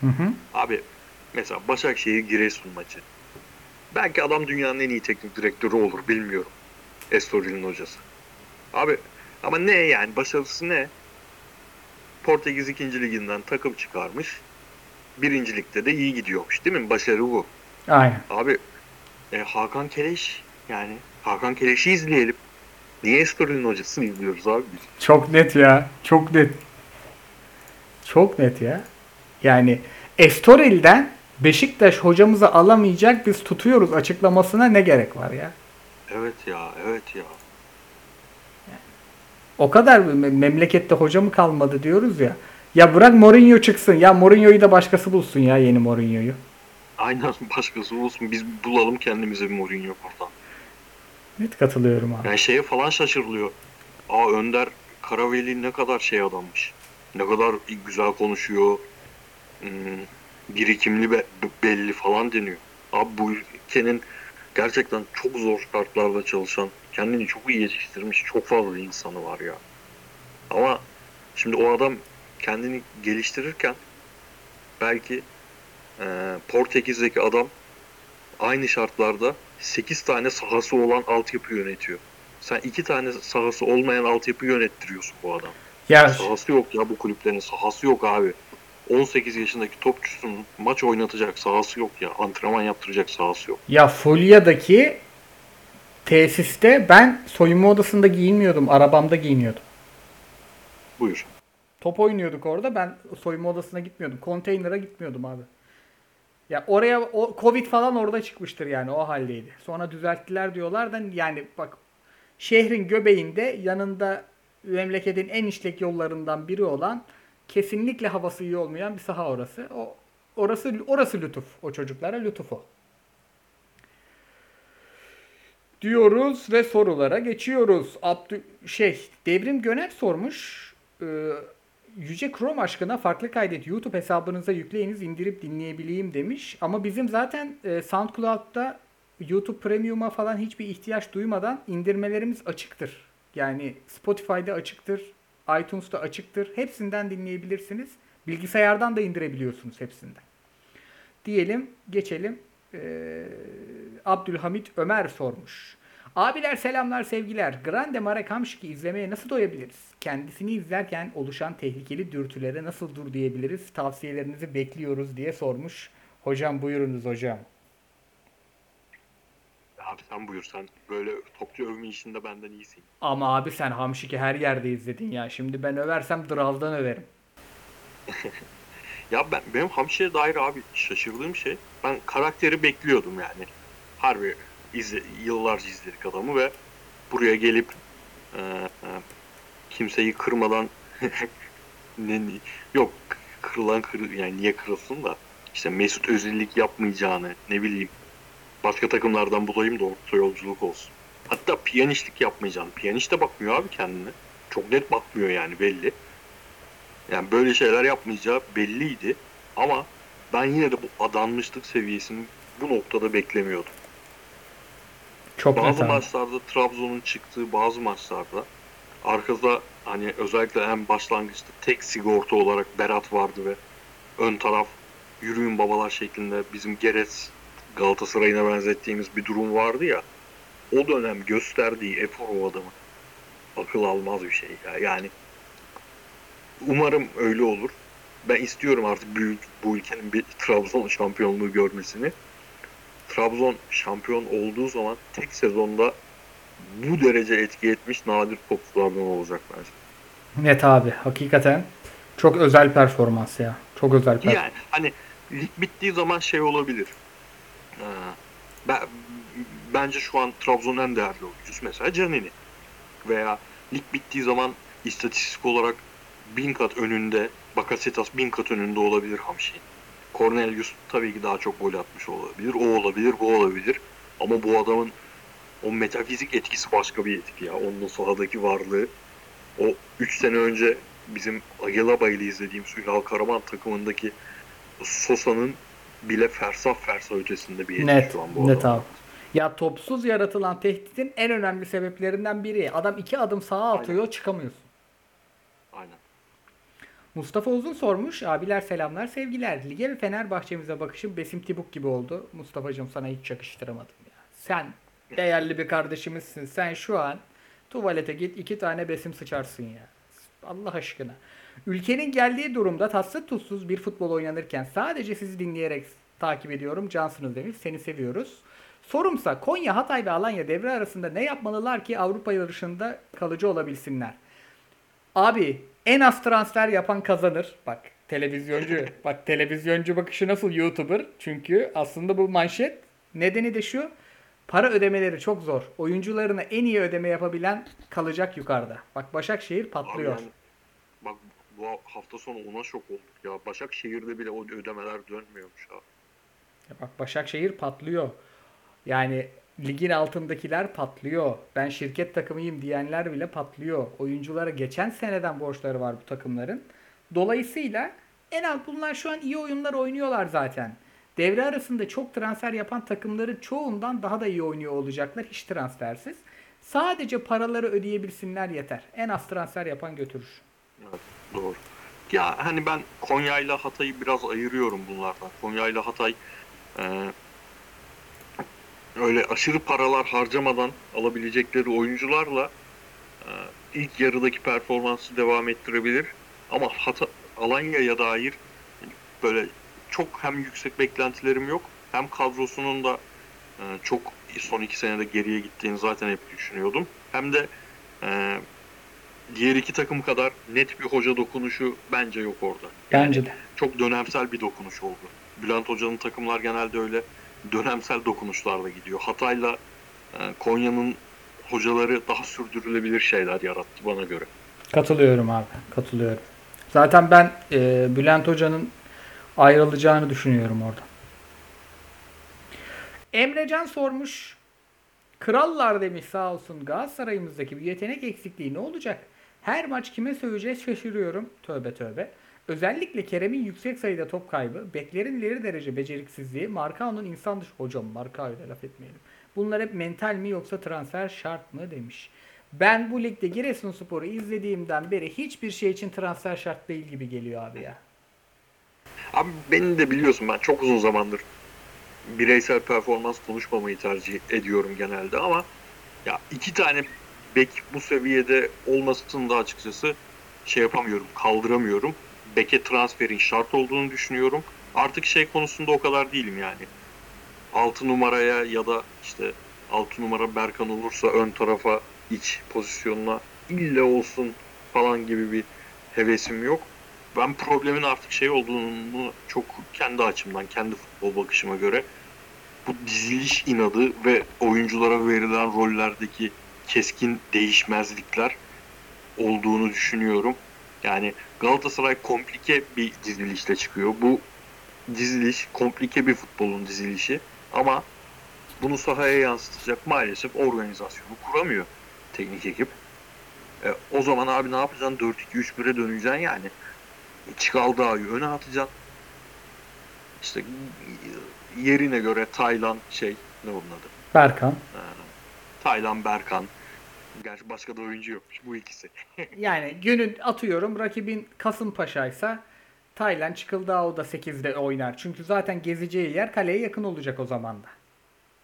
Hı hı. Abi mesela Başakşehir Giresun maçı. Belki adam dünyanın en iyi teknik direktörü olur bilmiyorum. Estoril'in hocası. Abi ama ne yani başarısı ne? Portekiz 2. liginden takım çıkarmış. Birincilikte de iyi gidiyormuş değil mi? Başarı bu. Aynen. Abi e, Hakan Keleş yani Hakan Keleş'i izleyelim. Niye Estoril'in hocasını izliyoruz abi biz? Çok net ya. Çok net. Çok net ya. Yani Estoril'den Beşiktaş hocamızı alamayacak biz tutuyoruz açıklamasına ne gerek var ya? Evet ya evet ya. O kadar me- memlekette hoca mı kalmadı diyoruz ya. Ya bırak Mourinho çıksın. Ya Mourinho'yu da başkası bulsun ya yeni Mourinho'yu. Aynen başkası olsun biz bulalım kendimize bir Mourinho buradan. Net katılıyorum abi. Yani şeye falan şaşırılıyor. Aa Önder Karaveli ne kadar şey adammış. Ne kadar güzel konuşuyor. Hmm, birikimli be- belli falan deniyor. Abi bu ülkenin gerçekten çok zor şartlarda çalışan, kendini çok iyi yetiştirmiş çok fazla insanı var ya. Ama şimdi o adam kendini geliştirirken belki eee, Portekiz'deki adam aynı şartlarda 8 tane sahası olan altyapı yönetiyor. Sen 2 tane sahası olmayan altyapı yönettiriyorsun bu adam. Ya Sahası yok ya bu kulüplerin sahası yok abi. 18 yaşındaki topçusun maç oynatacak sahası yok ya. Antrenman yaptıracak sahası yok. ya Fulya'daki tesiste ben soyunma odasında giyinmiyordum. Arabamda giyiniyordum. Buyur. Top oynuyorduk orada. Ben soyunma odasına gitmiyordum. Konteynere gitmiyordum abi. Ya oraya o Covid falan orada çıkmıştır yani o haldeydi. Sonra düzelttiler diyorlar da yani bak şehrin göbeğinde yanında memleketin en işlek yollarından biri olan kesinlikle havası iyi olmayan bir saha orası. O orası orası lütuf. O çocuklara lütuf o. Diyoruz ve sorulara geçiyoruz. Abdü şey Devrim Göner sormuş. Ee, Yüce Chrome aşkına farklı kaydet YouTube hesabınıza yükleyiniz indirip dinleyebileyim demiş. Ama bizim zaten e, SoundCloud'da YouTube Premium'a falan hiçbir ihtiyaç duymadan indirmelerimiz açıktır. Yani Spotify'da açıktır, iTunes'ta açıktır. Hepsinden dinleyebilirsiniz. Bilgisayardan da indirebiliyorsunuz hepsinden. Diyelim geçelim. Ee, Abdülhamit Ömer sormuş. Abiler selamlar sevgiler. Grande Mare Kamşik'i izlemeye nasıl doyabiliriz? Kendisini izlerken oluşan tehlikeli dürtülere nasıl dur diyebiliriz? Tavsiyelerinizi bekliyoruz diye sormuş. Hocam buyurunuz hocam. Abi sen buyur sen böyle topçu övme işinde benden iyisin. Ama abi sen Hamşik'i her yerde izledin ya. Şimdi ben översem Drav'dan överim. Ya ben benim Hamşire'ye dair abi şaşırdığım şey ben karakteri bekliyordum yani. Harbi izle, yıllarca izledik adamı ve buraya gelip e, e, kimseyi kırmadan ne, yok kırılan kır, yani niye kırılsın da işte Mesut Özillik yapmayacağını ne bileyim başka takımlardan bulayım da orta yolculuk olsun. Hatta piyanistlik yapmayacağını. Piyanist de bakmıyor abi kendine. Çok net bakmıyor yani belli. Yani böyle şeyler yapmayacağı belliydi. Ama ben yine de bu adanmışlık seviyesini bu noktada beklemiyordum. Çok net Bazı abi. maçlarda Trabzon'un çıktığı bazı maçlarda arkada hani özellikle en başlangıçta tek sigorta olarak Berat vardı ve ön taraf yürüyün babalar şeklinde bizim Geres Galatasaray'ına benzettiğimiz bir durum vardı ya. o dönem gösterdiği efor o adamın akıl almaz bir şey ya. Yani umarım öyle olur. Ben istiyorum artık büyük bu ülkenin bir Trabzon şampiyonluğu görmesini. Trabzon şampiyon olduğu zaman tek sezonda bu derece etki etmiş nadir topçulardan olacak bence. Net abi. Hakikaten çok özel performans ya. Çok özel performans. Yani hani lig bittiği zaman şey olabilir. Ee, ben, bence şu an Trabzon'un en değerli oyuncusu mesela Canini. Veya lig bittiği zaman istatistik olarak bin kat önünde Bakasetas bin kat önünde olabilir Hamşin. Cornelius tabii ki daha çok gol atmış olabilir. O olabilir, bu olabilir. Ama bu adamın o metafizik etkisi başka bir etki ya. Onun sahadaki varlığı. O 3 sene önce bizim Agilaba ile izlediğimiz Ünal Karaman takımındaki Sosa'nın bile fersah fersah ötesinde bir etki Net, şu an bu net adam. abi. Ya topsuz yaratılan tehditin en önemli sebeplerinden biri. Adam iki adım sağa atıyor çıkamıyorsun. Mustafa Uzun sormuş. Abiler selamlar sevgiler. Lige ve Fenerbahçe'mize bakışım Besim Tibuk gibi oldu. Mustafa'cığım sana hiç yakıştıramadım ya. Sen değerli bir kardeşimizsin. Sen şu an tuvalete git iki tane besim sıçarsın ya. Allah aşkına. Ülkenin geldiği durumda tatsız tuzsuz bir futbol oynanırken sadece sizi dinleyerek takip ediyorum. Cansınız demiş. Seni seviyoruz. Sorumsa Konya, Hatay ve Alanya devre arasında ne yapmalılar ki Avrupa yarışında kalıcı olabilsinler? Abi en az transfer yapan kazanır. Bak televizyoncu. bak televizyoncu bakışı nasıl YouTuber? Çünkü aslında bu manşet nedeni de şu. Para ödemeleri çok zor. Oyuncularına en iyi ödeme yapabilen kalacak yukarıda. Bak Başakşehir Abi patlıyor. yani, bak bu hafta sonu ona şok olduk ya. Başakşehir'de bile o ödemeler dönmüyormuş abi. Ya Bak Başakşehir patlıyor. Yani ligin altındakiler patlıyor. Ben şirket takımıyım diyenler bile patlıyor. Oyunculara geçen seneden borçları var bu takımların. Dolayısıyla en az bunlar şu an iyi oyunlar oynuyorlar zaten. Devre arasında çok transfer yapan takımların çoğundan daha da iyi oynuyor olacaklar hiç transfersiz. Sadece paraları ödeyebilsinler yeter. En az transfer yapan götürür. Evet, doğru. Ya hani ben Konya ile Hatay'ı biraz ayırıyorum bunlardan. Konya ile Hatay e, öyle aşırı paralar harcamadan alabilecekleri oyuncularla e, ilk yarıdaki performansı devam ettirebilir. Ama Hata, Alanya'ya dair böyle çok hem yüksek beklentilerim yok hem kadrosunun da e, çok son iki senede geriye gittiğini zaten hep düşünüyordum. Hem de e, diğer iki takım kadar net bir hoca dokunuşu bence yok orada. Bence de. Çok dönemsel bir dokunuş oldu. Bülent Hoca'nın takımlar genelde öyle dönemsel dokunuşlarla gidiyor. Hatay'la e, Konya'nın hocaları daha sürdürülebilir şeyler yarattı bana göre. Katılıyorum abi. Katılıyorum. Zaten ben e, Bülent Hoca'nın ayrılacağını düşünüyorum orada. Emrecan sormuş. Krallar demiş sağ olsun Galatasaray'ımızdaki bir yetenek eksikliği ne olacak? Her maç kime söveceğiz şaşırıyorum. Tövbe tövbe. Özellikle Kerem'in yüksek sayıda top kaybı, beklerin ileri derece beceriksizliği, Markao'nun insan dışı hocam Markao'yla laf etmeyelim. Bunlar hep mental mi yoksa transfer şart mı demiş. Ben bu ligde Giresunspor'u izlediğimden beri hiçbir şey için transfer şart değil gibi geliyor abi ya. Abi benim de biliyorsun ben çok uzun zamandır bireysel performans konuşmamayı tercih ediyorum genelde ama ya iki tane bek bu seviyede olmasını da açıkçası şey yapamıyorum, kaldıramıyorum. Beke transferin şart olduğunu düşünüyorum. Artık şey konusunda o kadar değilim yani. 6 numaraya ya da işte 6 numara Berkan olursa ön tarafa iç pozisyonuna ille olsun falan gibi bir hevesim yok. Ben problemin artık şey olduğunu çok kendi açımdan, kendi futbol bakışıma göre bu diziliş inadı ve oyunculara verilen rollerdeki keskin değişmezlikler olduğunu düşünüyorum. Yani Galatasaray komplike bir dizilişle çıkıyor. Bu diziliş komplike bir futbolun dizilişi ama bunu sahaya yansıtacak maalesef organizasyonu kuramıyor teknik ekip. E, o zaman abi ne yapacaksın? 4-2-3-1'e döneceksin yani. Çikaldağ'ı öne atacaksın. İşte yerine göre Taylan şey ne onun adı? Berkan. Taylan Berkan. Gerçi başka da oyuncu yokmuş bu ikisi. Yani günün atıyorum rakibin Kasımpaşa'ysa Taylan Çıkıldağ o da 8'de oynar. Çünkü zaten gezeceği yer kaleye yakın olacak o zaman da.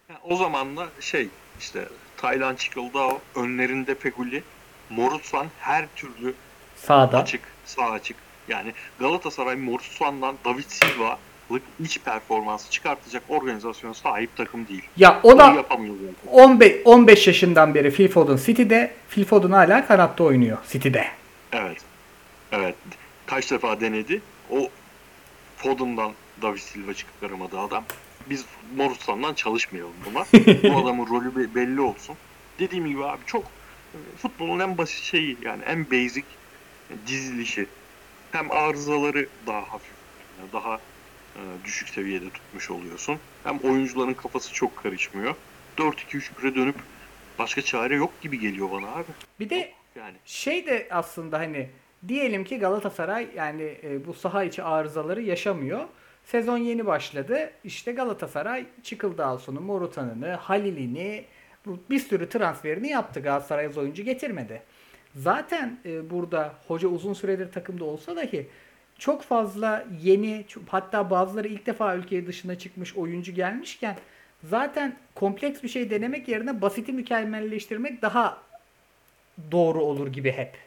Yani o zaman da şey işte Taylan Çıkıldao, önlerinde Feguli, Morutsan her türlü Sağda. açık, sağ açık. Yani Galatasaray Morutsan'dan David Silva'lık iç performansı çıkartacak organizasyona sahip takım değil. Ya o Bunu da yapamıyor zaten. 15, 15 yaşından beri Phil Foden City'de. Phil Foden hala kanatta oynuyor City'de. Evet. Evet. Kaç defa denedi. O Foden'dan David Silva çıkaramadı adam. Biz Morutsan'dan çalışmayalım buna. Bu adamın rolü be- belli olsun. Dediğim gibi abi çok e, futbolun en basit şeyi yani en basic dizilişi. Hem arızaları daha hafif, yani daha düşük seviyede tutmuş oluyorsun. Hem oyuncuların kafası çok karışmıyor. 4-2-3-1'e dönüp başka çare yok gibi geliyor bana abi. Bir de Yani şey de aslında hani diyelim ki Galatasaray yani e, bu saha içi arızaları yaşamıyor. Sezon yeni başladı. İşte Galatasaray Çıkıldağsu'nu, Morutan'ını, Halil'ini bir sürü transferini yaptı. Galatasaray oyuncu getirmedi. Zaten e, burada hoca uzun süredir takımda olsa dahi çok fazla yeni hatta bazıları ilk defa ülke dışına çıkmış oyuncu gelmişken zaten kompleks bir şey denemek yerine basiti mükemmelleştirmek daha doğru olur gibi hep.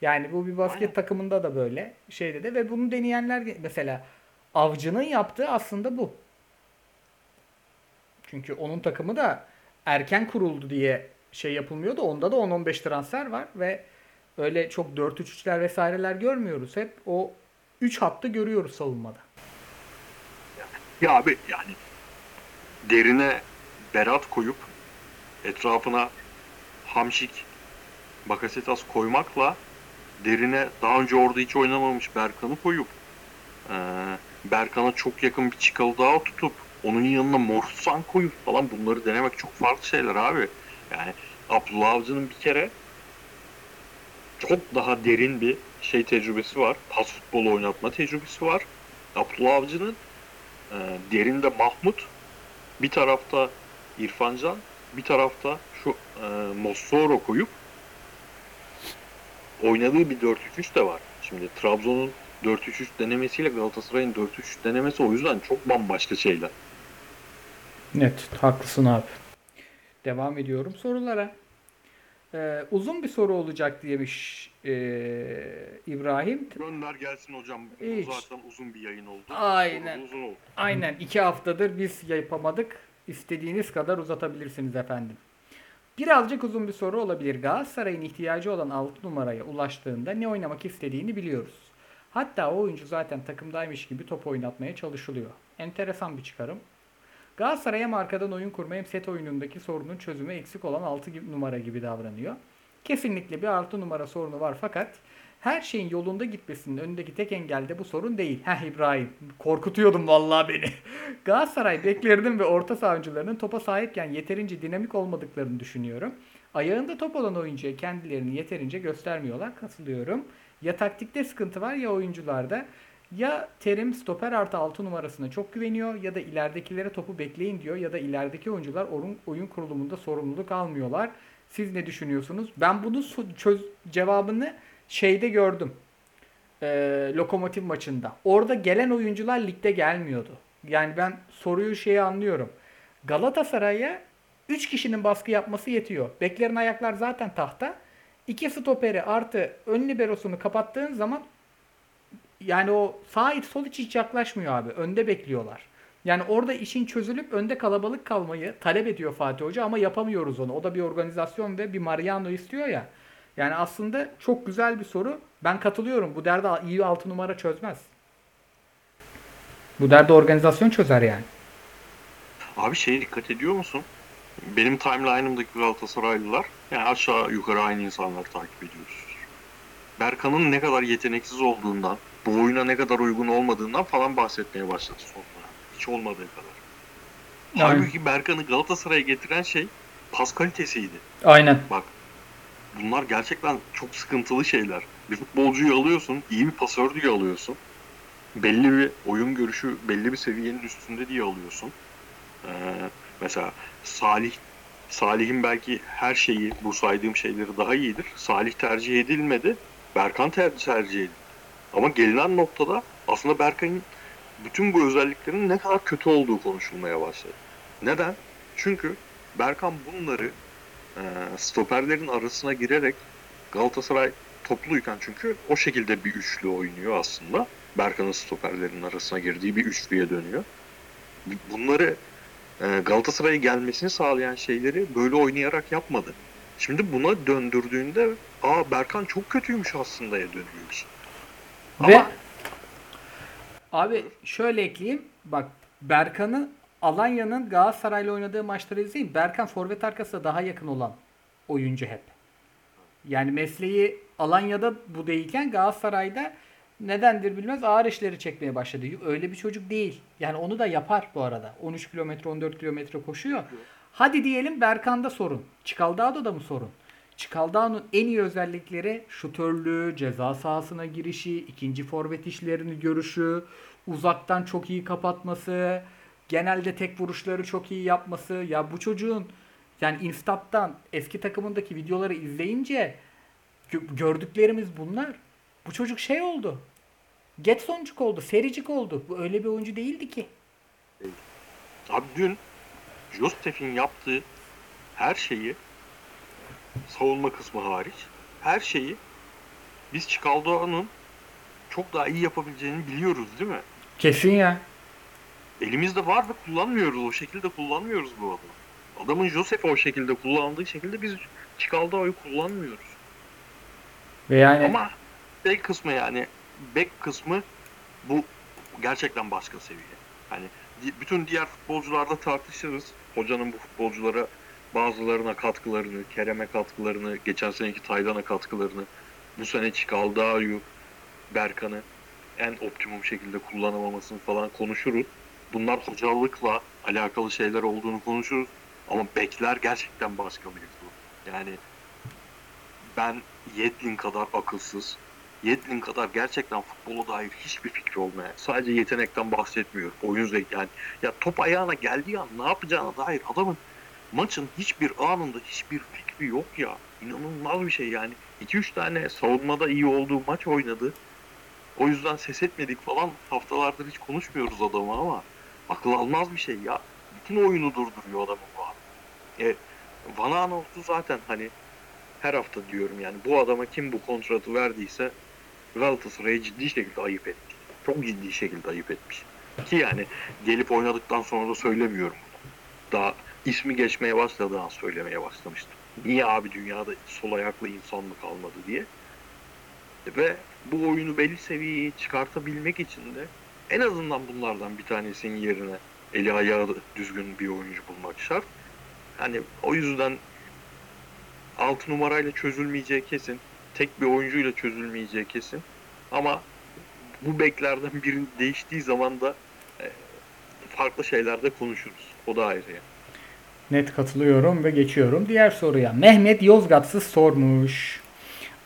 Yani bu bir basket Aynen. takımında da böyle şeyde de ve bunu deneyenler mesela Avcı'nın yaptığı aslında bu. Çünkü onun takımı da erken kuruldu diye şey yapılmıyordu. Onda da 10-15 transfer var ve öyle çok 4-3-3'ler vesaireler görmüyoruz. Hep o 3 hattı görüyoruz savunmada. Ya abi yani derine Berat koyup etrafına Hamşik, Bakasetas koymakla derine daha önce orada hiç oynamamış Berkan'ı koyup eee Berkan'a çok yakın bir çıkalı daha tutup onun yanına Morsan koyup falan bunları denemek çok farklı şeyler abi. Yani Abdullah Avcı'nın bir kere çok daha derin bir şey tecrübesi var. Pas futbolu oynatma tecrübesi var. Abdullah Avcı'nın e, derinde Mahmut, bir tarafta İrfan Can, bir tarafta şu e, Mossoro koyup oynadığı bir 4-3-3 de var. Şimdi Trabzon'un 4-3-3 denemesiyle Galatasaray'ın 4-3-3 denemesi o yüzden çok bambaşka şeyler. Net, haklısın abi. Devam ediyorum sorulara. Ee, uzun bir soru olacak diyemiş ee, İbrahim. Gönder gelsin hocam. Bu Hiç. zaten uzun bir yayın oldu. Aynen. Soru Uzun oldu. Aynen iki haftadır biz yapamadık. İstediğiniz kadar uzatabilirsiniz efendim. Birazcık uzun bir soru olabilir. Galatasaray'ın ihtiyacı olan 6 numaraya ulaştığında ne oynamak istediğini biliyoruz. Hatta o oyuncu zaten takımdaymış gibi top oynatmaya çalışılıyor. Enteresan bir çıkarım. Galatasaray hem arkadan oyun kurma hem set oyunundaki sorunun çözümü eksik olan 6 gibi- numara gibi davranıyor. Kesinlikle bir 6 numara sorunu var fakat her şeyin yolunda gitmesinin önündeki tek engel de bu sorun değil. Heh İbrahim korkutuyordun vallahi beni. Galatasaray beklerinin ve orta saha oyuncularının topa sahipken yeterince dinamik olmadıklarını düşünüyorum. Ayağında top olan oyuncuya kendilerini yeterince göstermiyorlar. Katılıyorum. Ya taktikte sıkıntı var ya oyuncularda. Ya Terim stoper artı 6 numarasına çok güveniyor ya da ileridekilere topu bekleyin diyor ya da ilerideki oyuncular oyun, oyun kurulumunda sorumluluk almıyorlar. Siz ne düşünüyorsunuz? Ben bunun çöz cevabını şeyde gördüm. Ee, Lokomotiv maçında. Orada gelen oyuncular ligde gelmiyordu. Yani ben soruyu şeyi anlıyorum. Galatasaray'a 3 kişinin baskı yapması yetiyor. Beklerin ayaklar zaten tahta. İki stoperi artı ön liberosunu kapattığın zaman yani o sağ iç sol iç hiç yaklaşmıyor abi. Önde bekliyorlar. Yani orada işin çözülüp önde kalabalık kalmayı talep ediyor Fatih Hoca ama yapamıyoruz onu. O da bir organizasyon ve bir Mariano istiyor ya. Yani aslında çok güzel bir soru. Ben katılıyorum. Bu derdi iyi 6 numara çözmez. Bu derdi organizasyon çözer yani. Abi şeye dikkat ediyor musun? Benim timeline'ımdaki Galatasaraylılar yani aşağı yukarı aynı insanlar takip ediyoruz. Berkan'ın ne kadar yeteneksiz olduğundan, bu oyuna ne kadar uygun olmadığından falan bahsetmeye başladı sonra. Hiç olmadığı kadar. Aynen. Halbuki Berkan'ı Galatasaray'a getiren şey pas kalitesiydi. Aynen. Bak bunlar gerçekten çok sıkıntılı şeyler. Bir futbolcuyu alıyorsun, iyi bir pasör diye alıyorsun. Belli bir oyun görüşü, belli bir seviyenin üstünde diye alıyorsun. Ee, mesela Salih Salih'in belki her şeyi, bu saydığım şeyleri daha iyidir. Salih tercih edilmedi. Berkan ter- tercih edildi. Ama gelinen noktada aslında Berkan'ın bütün bu özelliklerinin ne kadar kötü olduğu konuşulmaya başladı. Neden? Çünkü Berkan bunları e, stoperlerin arasına girerek Galatasaray topluyken çünkü o şekilde bir üçlü oynuyor aslında. Berkan'ın stoperlerin arasına girdiği bir üçlüye dönüyor. Bunları e, Galatasaray'a gelmesini sağlayan şeyleri böyle oynayarak yapmadı. Şimdi buna döndürdüğünde aa Berkan çok kötüymüş aslında ya dönüyor Ama abi şöyle ekleyeyim. Bak Berkan'ı Alanya'nın Galatasaray'la oynadığı maçları izleyin. Berkan forvet arkasına daha yakın olan oyuncu hep. Yani mesleği Alanya'da bu değilken Galatasaray'da nedendir bilmez ağır işleri çekmeye başladı. Öyle bir çocuk değil. Yani onu da yapar bu arada. 13 kilometre 14 kilometre koşuyor. Hadi diyelim Berkan'da sorun. Çikaldao'da mı sorun? Çikaldao'nun en iyi özellikleri şutörlüğü, ceza sahasına girişi, ikinci forvet işlerini görüşü, uzaktan çok iyi kapatması, genelde tek vuruşları çok iyi yapması. Ya bu çocuğun yani Instat'tan eski takımındaki videoları izleyince gö- gördüklerimiz bunlar. Bu çocuk şey oldu. Getsoncuk oldu, sericik oldu. Bu öyle bir oyuncu değildi ki. Abi dün Jostef'in yaptığı her şeyi savunma kısmı hariç her şeyi biz Çikaldoğan'ın çok daha iyi yapabileceğini biliyoruz değil mi? Kesin ya. Elimizde var ve kullanmıyoruz. O şekilde kullanmıyoruz bu adamı. Adamın Josef'i o şekilde kullandığı şekilde biz Çikaldoğan'ı kullanmıyoruz. Ve yani Ama bek kısmı yani bek kısmı bu gerçekten başka seviye. Hani bütün diğer futbolcularda tartışırız. Hocanın bu futbolculara bazılarına katkılarını, Kerem'e katkılarını, geçen seneki Taylan'a katkılarını, bu sene Çikaldao'yu, Berkan'ı en optimum şekilde kullanamamasını falan konuşuruz. Bunlar hocalıkla alakalı şeyler olduğunu konuşuruz. Ama bekler gerçekten başka mevzu. Yani ben Yedlin kadar akılsız, Yedlin kadar gerçekten futbola dair hiçbir fikri olmayan, sadece yetenekten bahsetmiyorum. Oyun zevki yani. Ya top ayağına geldiği an ne yapacağına dair adamın maçın hiçbir anında hiçbir fikri yok ya. İnanılmaz bir şey yani. 2-3 tane savunmada iyi olduğu maç oynadı. O yüzden ses etmedik falan haftalardır hiç konuşmuyoruz adamı ama akıl almaz bir şey ya. Bütün oyunu durduruyor adamın bu adam. E, Van Aanholt'u zaten hani her hafta diyorum yani bu adama kim bu kontratı verdiyse Galatasaray'a ciddi şekilde ayıp etmiş. Çok ciddi şekilde ayıp etmiş. Ki yani gelip oynadıktan sonra da söylemiyorum. Daha ismi geçmeye başladığı an söylemeye başlamıştım. Niye abi dünyada sol ayaklı insan mı kalmadı diye. Ve bu oyunu belli seviyeye çıkartabilmek için de en azından bunlardan bir tanesinin yerine eli ayağı düzgün bir oyuncu bulmak şart. Hani o yüzden 6 numarayla çözülmeyeceği kesin. Tek bir oyuncuyla çözülmeyeceği kesin. Ama bu beklerden biri değiştiği zaman da e, farklı şeylerde konuşuruz. O da ayrı yani. Net katılıyorum ve geçiyorum diğer soruya. Mehmet Yozgatsız sormuş.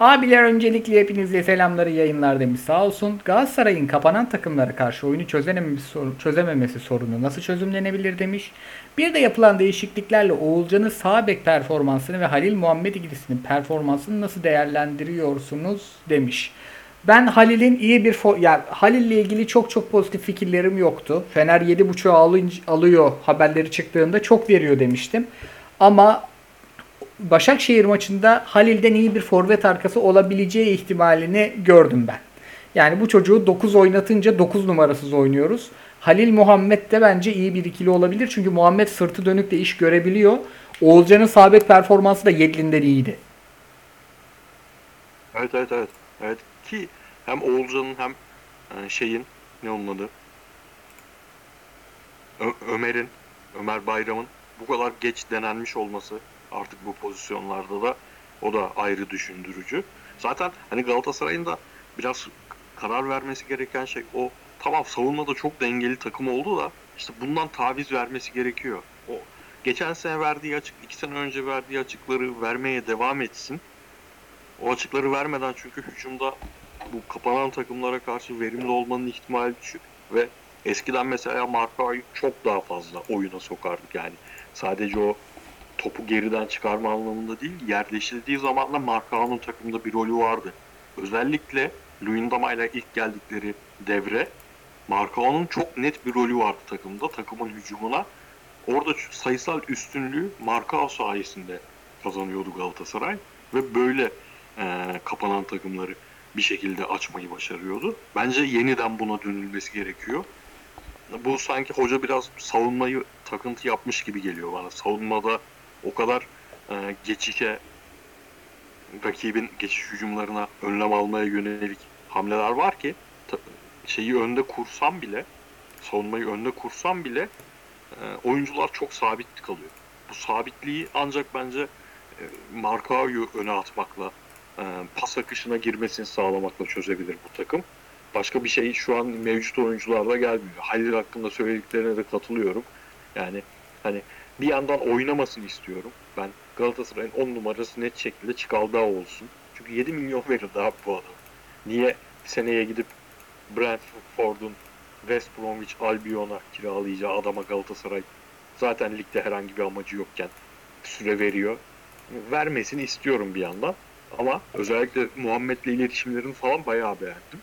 Abiler öncelikle hepinize selamları yayınlar demiş sağ olsun. Galatasaray'ın kapanan takımlara karşı oyunu çözememesi, çözememesi sorunu nasıl çözümlenebilir demiş. Bir de yapılan değişikliklerle Oğulcan'ın sağ bek performansını ve Halil Muhammed ikilisinin performansını nasıl değerlendiriyorsunuz demiş. Ben Halil'in iyi bir yani Halil'le ilgili çok çok pozitif fikirlerim yoktu. Fener 7.5'u alınca, alıyor haberleri çıktığında çok veriyor demiştim. Ama Başakşehir maçında Halil'den iyi bir forvet arkası olabileceği ihtimalini gördüm ben. Yani bu çocuğu 9 oynatınca 9 numarasız oynuyoruz. Halil Muhammed de bence iyi bir ikili olabilir. Çünkü Muhammed sırtı dönük de iş görebiliyor. Oğulcan'ın sabit performansı da Yedlin'den iyiydi. Evet evet evet. Evet ki hem Oğulcan'ın hem e, şeyin ne onun adı? Ö- Ömer'in, Ömer Bayram'ın bu kadar geç denenmiş olması artık bu pozisyonlarda da o da ayrı düşündürücü. Zaten hani Galatasaray'ın da biraz karar vermesi gereken şey o tamam savunmada çok dengeli takım oldu da işte bundan taviz vermesi gerekiyor. O geçen sene verdiği açık, iki sene önce verdiği açıkları vermeye devam etsin. O açıkları vermeden çünkü hücumda bu kapanan takımlara karşı verimli olmanın ihtimali düşük ve eskiden mesela Marka'yı çok daha fazla oyuna sokardık yani. Sadece o topu geriden çıkarma anlamında değil, yerleşildiği zaman da Markao'nun takımda bir rolü vardı. Özellikle Luyendama ile ilk geldikleri devre Markao'nun çok net bir rolü vardı takımda. Takımın hücumuna orada sayısal üstünlüğü Markao sayesinde kazanıyordu Galatasaray ve böyle e, kapanan takımları bir şekilde açmayı başarıyordu. Bence yeniden buna dönülmesi gerekiyor. Bu sanki hoca biraz savunmayı takıntı yapmış gibi geliyor bana. Savunmada o kadar e, geçişe rakibin geçiş hücumlarına önlem almaya yönelik hamleler var ki şeyi önde kursam bile savunmayı önde kursam bile e, oyuncular çok sabit kalıyor. Bu sabitliği ancak bence e, Markao'yu öne atmakla pas akışına girmesini sağlamakla çözebilir bu takım. Başka bir şey şu an mevcut oyuncularla gelmiyor. Halil hakkında söylediklerine de katılıyorum. Yani hani bir yandan oynamasını istiyorum. Ben Galatasaray'ın 10 numarası net şekilde Çikaldao olsun. Çünkü 7 milyon verildi abi bu adam. Niye seneye gidip Brentford'un West Bromwich Albion'a kiralayacağı adama Galatasaray zaten ligde herhangi bir amacı yokken süre veriyor. Vermesini istiyorum bir yandan. Ama özellikle Muhammed'le iletişimlerini falan bayağı beğendim.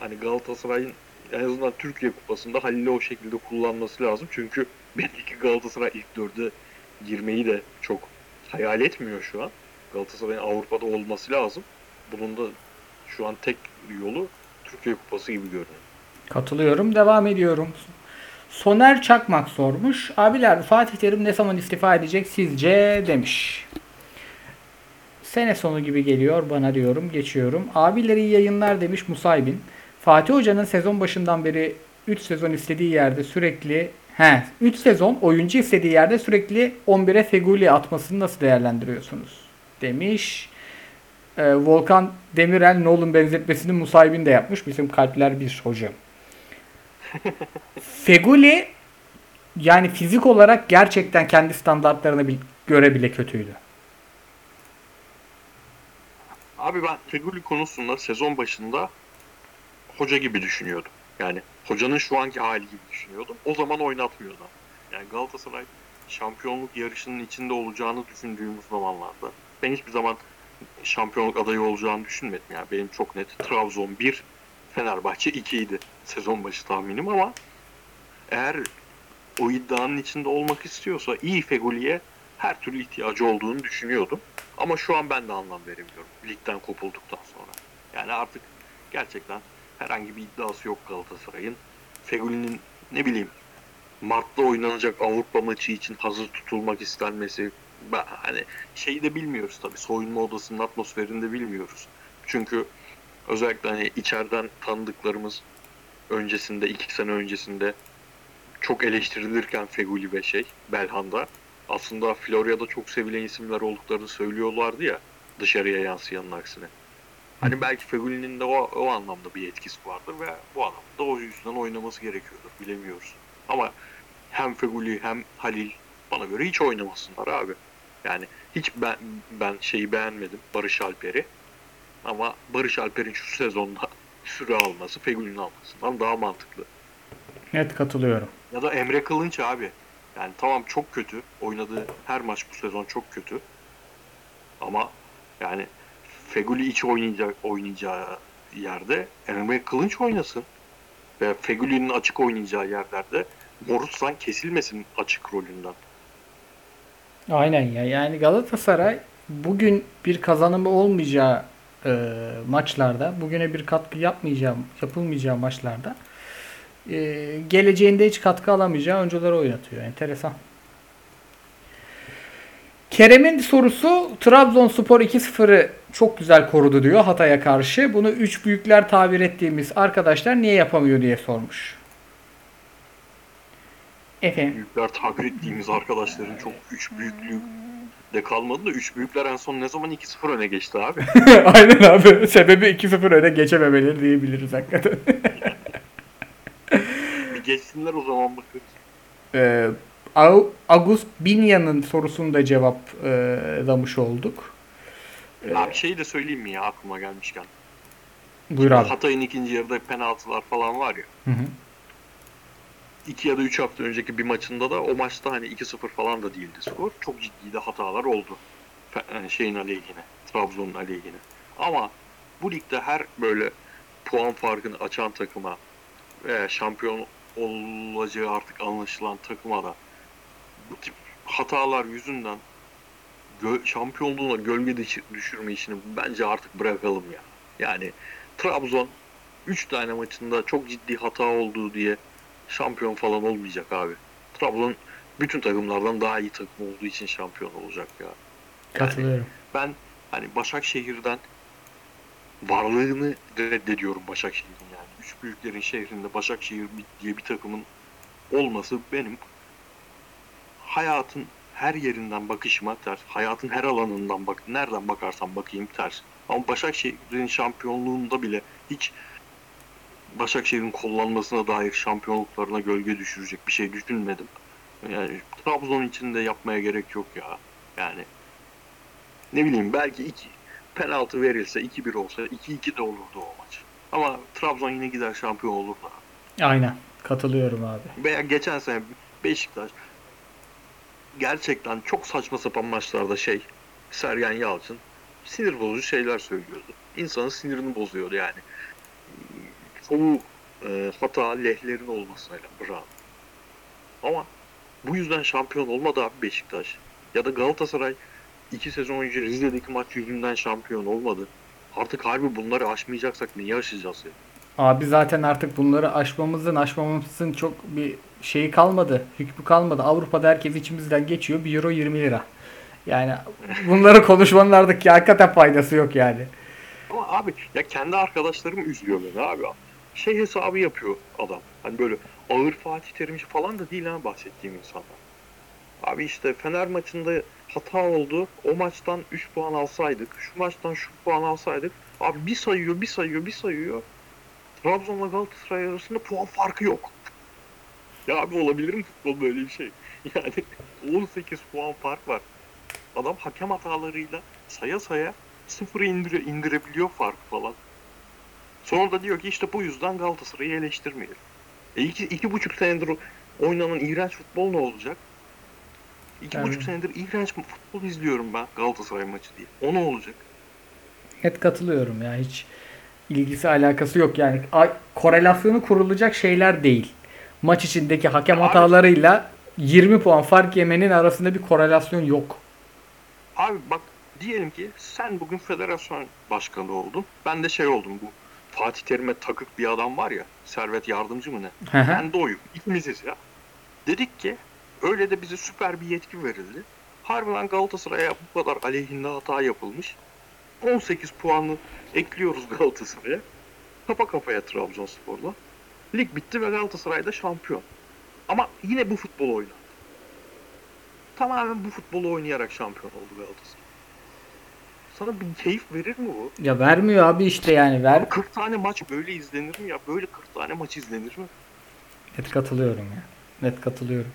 Hani Galatasaray'ın en azından Türkiye Kupası'nda Halil'i o şekilde kullanması lazım. Çünkü belli ki Galatasaray ilk dörde girmeyi de çok hayal etmiyor şu an. Galatasaray'ın Avrupa'da olması lazım. Bunun da şu an tek yolu Türkiye Kupası gibi görünüyor. Katılıyorum. Devam ediyorum. Soner Çakmak sormuş. Abiler Fatih Terim ne zaman istifa edecek sizce demiş. Sene sonu gibi geliyor bana diyorum. Geçiyorum. Abileri iyi yayınlar demiş Musaybin. Fatih Hoca'nın sezon başından beri 3 sezon istediği yerde sürekli he 3 sezon oyuncu istediği yerde sürekli 11'e Feguli atmasını nasıl değerlendiriyorsunuz? Demiş. Ee, Volkan Demirel Nolan benzetmesini Musaybin de yapmış. Bizim kalpler bir hocam. Feguli yani fizik olarak gerçekten kendi standartlarına göre bile kötüydü. Abi ben Feguli konusunda sezon başında hoca gibi düşünüyordum. Yani hocanın şu anki hali gibi düşünüyordum. O zaman oynatmıyordu. Yani Galatasaray şampiyonluk yarışının içinde olacağını düşündüğümüz zamanlarda ben hiçbir zaman şampiyonluk adayı olacağını düşünmedim. Yani benim çok net Trabzon 1, Fenerbahçe 2 idi sezon başı tahminim ama eğer o iddianın içinde olmak istiyorsa iyi Feguli'ye her türlü ihtiyacı olduğunu düşünüyordum. Ama şu an ben de anlam veremiyorum ligden kopulduktan sonra. Yani artık gerçekten herhangi bir iddiası yok Galatasaray'ın. Feguli'nin ne bileyim Mart'ta oynanacak Avrupa maçı için hazır tutulmak istenmesi ben, hani şeyi de bilmiyoruz tabii soyunma odasının atmosferini de bilmiyoruz. Çünkü özellikle hani içeriden tanıdıklarımız öncesinde iki sene öncesinde çok eleştirilirken Feguli ve şey Belhanda aslında Florya'da çok sevilen isimler olduklarını söylüyorlardı ya dışarıya yansıyanın aksine. Hani belki Feguli'nin de o, o anlamda bir etkisi vardır ve bu anlamda o yüzden oynaması gerekiyordur bilemiyoruz. Ama hem Feguli hem Halil bana göre hiç oynamasınlar abi. Yani hiç ben ben şeyi beğenmedim Barış Alper'i. Ama Barış Alper'in şu sezonda süre alması Feguli'nin almasından daha mantıklı. Net katılıyorum. Ya da Emre Kılınç abi. Yani tamam çok kötü. Oynadığı her maç bu sezon çok kötü. Ama yani Feguli iç oynayacak oynayacağı yerde Emre Kılınç oynasın. Ve Feguli'nin açık oynayacağı yerlerde Morutsan kesilmesin açık rolünden. Aynen ya. Yani Galatasaray bugün bir kazanımı olmayacağı e, maçlarda, bugüne bir katkı yapmayacağı, yapılmayacağı maçlarda e, geleceğinde hiç katkı alamayacağı oyuncuları oynatıyor. Enteresan. Kerem'in sorusu Trabzonspor 2-0'ı çok güzel korudu diyor Hatay'a karşı. Bunu üç büyükler tabir ettiğimiz arkadaşlar niye yapamıyor diye sormuş. Efendim. Büyükler tabir ettiğimiz arkadaşların çok üç büyüklüğü de kalmadı da üç büyükler en son ne zaman 2-0 öne geçti abi. Aynen abi. Sebebi 2-0 öne geçememeleri diyebiliriz hakikaten. Geçsinler o zaman bakarız. Ee, Au- August Binya'nın sorusunu da cevaplamış olduk. Abi şeyi de söyleyeyim mi ya aklıma gelmişken. Buyur abi. Hatay'ın ikinci yarıda penaltılar falan var ya. Hı hı. 2 ya da 3 hafta önceki bir maçında da o maçta hani 2-0 falan da değildi skor. Çok ciddi de hatalar oldu. Yani şeyin aleyhine. Trabzon'un aleyhine. Ama bu ligde her böyle puan farkını açan takıma şampiyon olacağı artık anlaşılan takıma da bu tip hatalar yüzünden gö- şampiyonluğuna gölge düş- düşürme işini bence artık bırakalım ya. Yani Trabzon 3 tane maçında çok ciddi hata olduğu diye şampiyon falan olmayacak abi. Trabzon bütün takımlardan daha iyi takım olduğu için şampiyon olacak ya. Katılıyorum. Ben hani Başakşehir'den varlığını reddediyorum Başakşehir'in yani. Üç büyüklerin şehrinde Başakşehir diye bir takımın olması benim hayatın her yerinden bakışıma ters. Hayatın her alanından bak nereden bakarsam bakayım ters. Ama Başakşehir'in şampiyonluğunda bile hiç Başakşehir'in kullanmasına dair şampiyonluklarına gölge düşürecek bir şey düşünmedim. Yani Trabzon için de yapmaya gerek yok ya. Yani ne bileyim belki iki penaltı verilse 2-1 olsa 2-2 de olurdu o maç. Ama Trabzon yine gider şampiyon olur da. Aynen. Katılıyorum abi. Veya geçen sene Beşiktaş gerçekten çok saçma sapan maçlarda şey Sergen Yalçın sinir bozucu şeyler söylüyordu. İnsanın sinirini bozuyordu yani. Çoğu e, hata lehlerin olmasıyla bravo. Ama bu yüzden şampiyon olmadı abi Beşiktaş. Ya da Galatasaray iki sezon önce Rize'deki maç yüzünden şampiyon olmadı. Artık harbi bunları aşmayacaksak niye aşacağız ya? Abi zaten artık bunları aşmamızın aşmamamızın çok bir şeyi kalmadı. Hükmü kalmadı. Avrupa'da herkes içimizden geçiyor. 1 euro 20 lira. Yani bunları konuşmanın artık hakikaten faydası yok yani. Ama abi ya kendi arkadaşlarım üzüyor beni abi. Şey hesabı yapıyor adam. Hani böyle ağır Fatih Terimci falan da değil ha bahsettiğim insanlar. Abi işte Fener maçında hata oldu. O maçtan 3 puan alsaydık. Şu maçtan şu puan alsaydık. Abi bir sayıyor, bir sayıyor, bir sayıyor. Trabzon'la Galatasaray arasında puan farkı yok. Ya abi olabilir mi futbol böyle bir şey? Yani 18 puan fark var. Adam hakem hatalarıyla saya saya sıfırı indire, indirebiliyor farkı falan. Sonra da diyor ki işte bu yüzden Galatasaray'ı eleştirmeyelim. E iki, iki buçuk senedir oynanan iğrenç futbol ne olacak? İki Yani- buçuk senedir iğrenç futbol izliyorum ben Galatasaray maçı diye. O ne olacak? Net katılıyorum ya. Hiç ilgisi alakası yok yani. Korelasyonu kurulacak şeyler değil. Maç içindeki hakem Abi- hatalarıyla 20 puan fark yemenin arasında bir korelasyon yok. Abi bak diyelim ki sen bugün federasyon başkanı oldun. Ben de şey oldum bu Fatih Terim'e takık bir adam var ya. Servet yardımcı mı ne? Ben de oyum. İkimiziz ya. Dedik ki öyle de bize süper bir yetki verildi. Harbiden Galatasaray'a bu kadar aleyhinde hata yapılmış. 18 puanı ekliyoruz Galatasaray'a. Kafa kafaya Trabzonspor'la. Lig bitti ve Galatasaray da şampiyon. Ama yine bu futbol oynandı. Tamamen bu futbolu oynayarak şampiyon oldu Galatasaray. Sana bir keyif verir mi bu? Ya vermiyor abi işte yani ver. 40 tane maç böyle izlenir mi ya? Böyle 40 tane maç izlenir mi? Net katılıyorum ya. Net katılıyorum.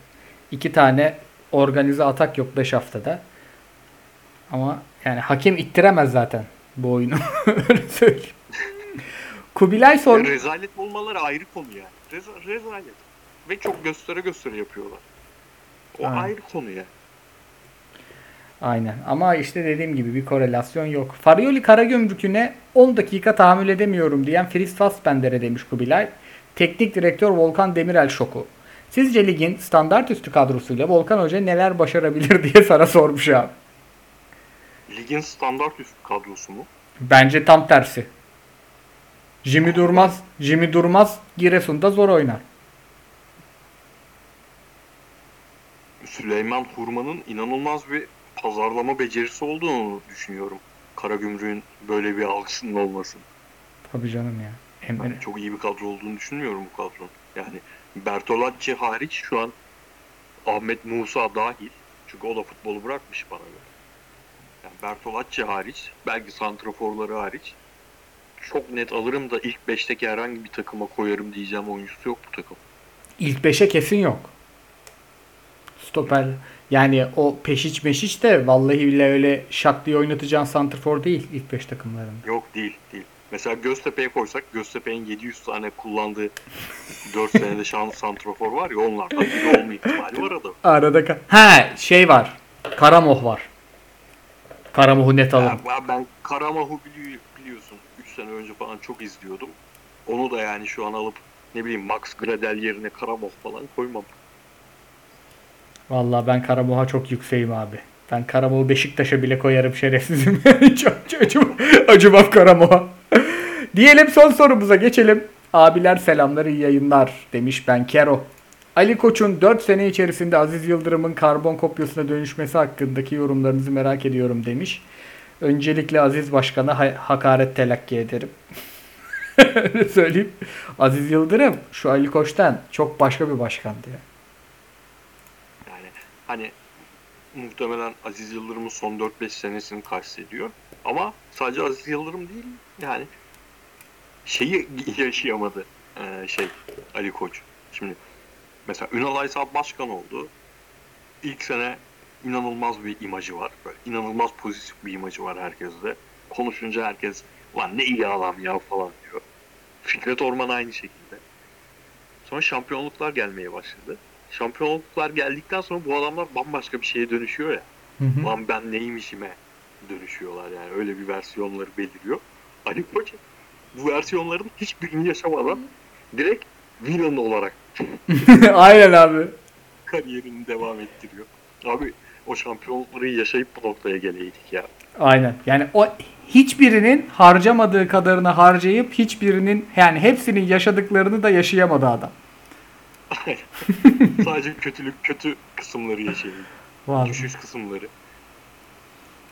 İki tane organize atak yok 5 haftada. Ama yani hakem ittiremez zaten bu oyunu. Öyle söyleyeyim. Kubilay. Ya rezalet olmaları ayrı konu yani. Reza, rezalet. Ve çok göstere göstere yapıyorlar. O Aynen. ayrı konu ya. Aynen. Ama işte dediğim gibi bir korelasyon yok. Farioli Karagümrük'üne 10 dakika tahammül edemiyorum diyen Fritz Fassbender'e demiş Kubilay. Teknik direktör Volkan Demirel şoku. Sizce ligin standart üstü kadrosuyla Volkan Hoca neler başarabilir diye sana sormuş abi. Ligin standart üst kadrosu mu? Bence tam tersi. Jimmy Durmaz, Jimmy Durmaz Giresun'da zor oynar. Süleyman Hurman'ın inanılmaz bir pazarlama becerisi olduğunu düşünüyorum. Karagümrük'ün böyle bir algısının olması. Tabii canım ya. Hem Ben çok iyi bir kadro olduğunu düşünmüyorum bu kadronun. Yani Bertolacci hariç şu an Ahmet Musa dahil. Çünkü o da futbolu bırakmış bana göre. Yani Bertolacci hariç, belki santraforları hariç çok net alırım da ilk 5'teki herhangi bir takıma koyarım diyeceğim oyuncusu yok bu takım. İlk 5'e kesin yok. Stoper yani o peşiç meşiç de vallahi bile öyle şak diye oynatacağın santrfor değil ilk 5 takımlarında. Yok değil, değil. Mesela Göztepe'ye koysak Göztepe'nin 700 tane kullandığı 4 senede şans santrafor var ya onlardan biri olma ihtimali var adam. Arada ka- ha şey var. Karamoh var. Karamoh'u net alın. Ya ben- Karamah'ı bili- biliyorsun 3 sene önce falan çok izliyordum. Onu da yani şu an alıp ne bileyim Max Gradel yerine Karamov falan koymam. Vallahi ben Karamoğ'a çok yükseğim abi. Ben Karamoğ'u Beşiktaş'a bile koyarım şerefsizim. çok, çok acımam, acımam Karamoğ'a. Diyelim son sorumuza geçelim. Abiler selamlar iyi yayınlar demiş ben Kero. Ali Koç'un 4 sene içerisinde Aziz Yıldırım'ın karbon kopyasına dönüşmesi hakkındaki yorumlarınızı merak ediyorum demiş. Öncelikle Aziz Başkan'a ha- hakaret telakki ederim. Öyle söyleyeyim. Aziz Yıldırım şu Ali Koç'tan çok başka bir başkandı ya. Yani hani muhtemelen Aziz Yıldırım'ın son 4-5 senesini kastediyor. Ama sadece Aziz Yıldırım değil yani şeyi yaşayamadı ee, şey Ali Koç. Şimdi mesela Ünal Aysal başkan oldu. İlk sene inanılmaz bir imajı var. Böyle inanılmaz pozitif bir imajı var herkeste. Konuşunca herkes lan ne iyi adam ya falan diyor. Fikret Orman aynı şekilde. Sonra şampiyonluklar gelmeye başladı. Şampiyonluklar geldikten sonra bu adamlar bambaşka bir şeye dönüşüyor ya. Hı hı. Lan ben neymişime dönüşüyorlar yani. Öyle bir versiyonları beliriyor. Ali Koç bu versiyonların hiçbirini yaşamadan direkt villain olarak Aynen abi. kariyerini devam ettiriyor. Abi o şampiyonlukları yaşayıp bu noktaya geleydik ya. Aynen. Yani o hiçbirinin harcamadığı kadarını harcayıp hiçbirinin yani hepsinin yaşadıklarını da yaşayamadı adam. Sadece kötülük, kötü kısımları yaşayayım. Vallahi. Düşüş kısımları.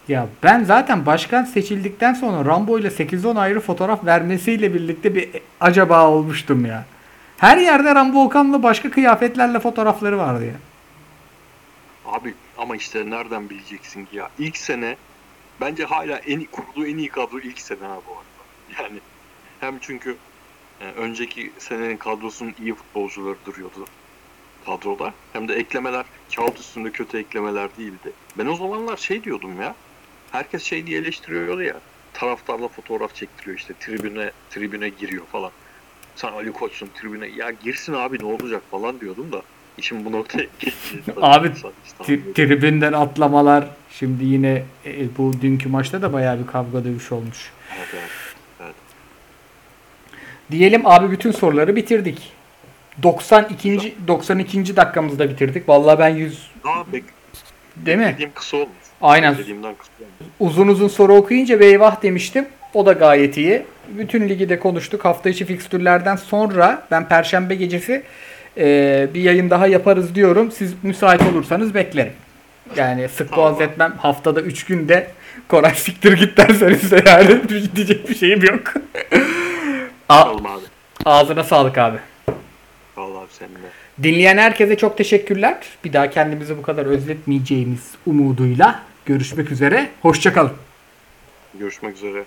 Ya ben zaten başkan seçildikten sonra Rambo ile 8-10 ayrı fotoğraf vermesiyle birlikte bir acaba olmuştum ya. Her yerde Rambo Okan'la başka kıyafetlerle fotoğrafları vardı ya. Abi ama işte nereden bileceksin ki ya? İlk sene bence hala en kurduğu en iyi kadro ilk sene ha bu arada. Yani hem çünkü e, önceki senenin kadrosunun iyi futbolcuları duruyordu kadroda. Hem de eklemeler kağıt üstünde kötü eklemeler değildi. Ben o zamanlar şey diyordum ya. Herkes şey diye eleştiriyordu ya. Taraftarla fotoğraf çektiriyor işte tribüne tribüne giriyor falan. Sen Ali Koç'sun tribüne ya girsin abi ne olacak falan diyordum da işin bu noktaya Abi, Tri- tribünden atlamalar. Şimdi yine e, bu dünkü maçta da bayağı bir kavga dövüş olmuş. Evet, evet. Diyelim abi bütün soruları bitirdik. 92. 92. dakikamızda bitirdik. Vallahi ben 100 Daha bek değil mi? dediğim kısa olmuş. Aynen. Dediğimden. Uzun uzun soru okuyunca bir eyvah demiştim. O da gayet iyi. Bütün ligi de konuştuk. Hafta içi fikstürlerden sonra ben perşembe gecesi e, bir yayın daha yaparız diyorum. Siz müsait olursanız beklerim. Yani sık Tamam. boğaz etmem. Haftada 3 günde Koray siktir git derseniz de yani diyecek bir şeyim yok. A- abi. ağzına sağlık abi. Abi seninle. Dinleyen herkese çok teşekkürler. Bir daha kendimizi bu kadar özletmeyeceğimiz umuduyla görüşmek üzere. Hoşçakalın. Görüşmek üzere.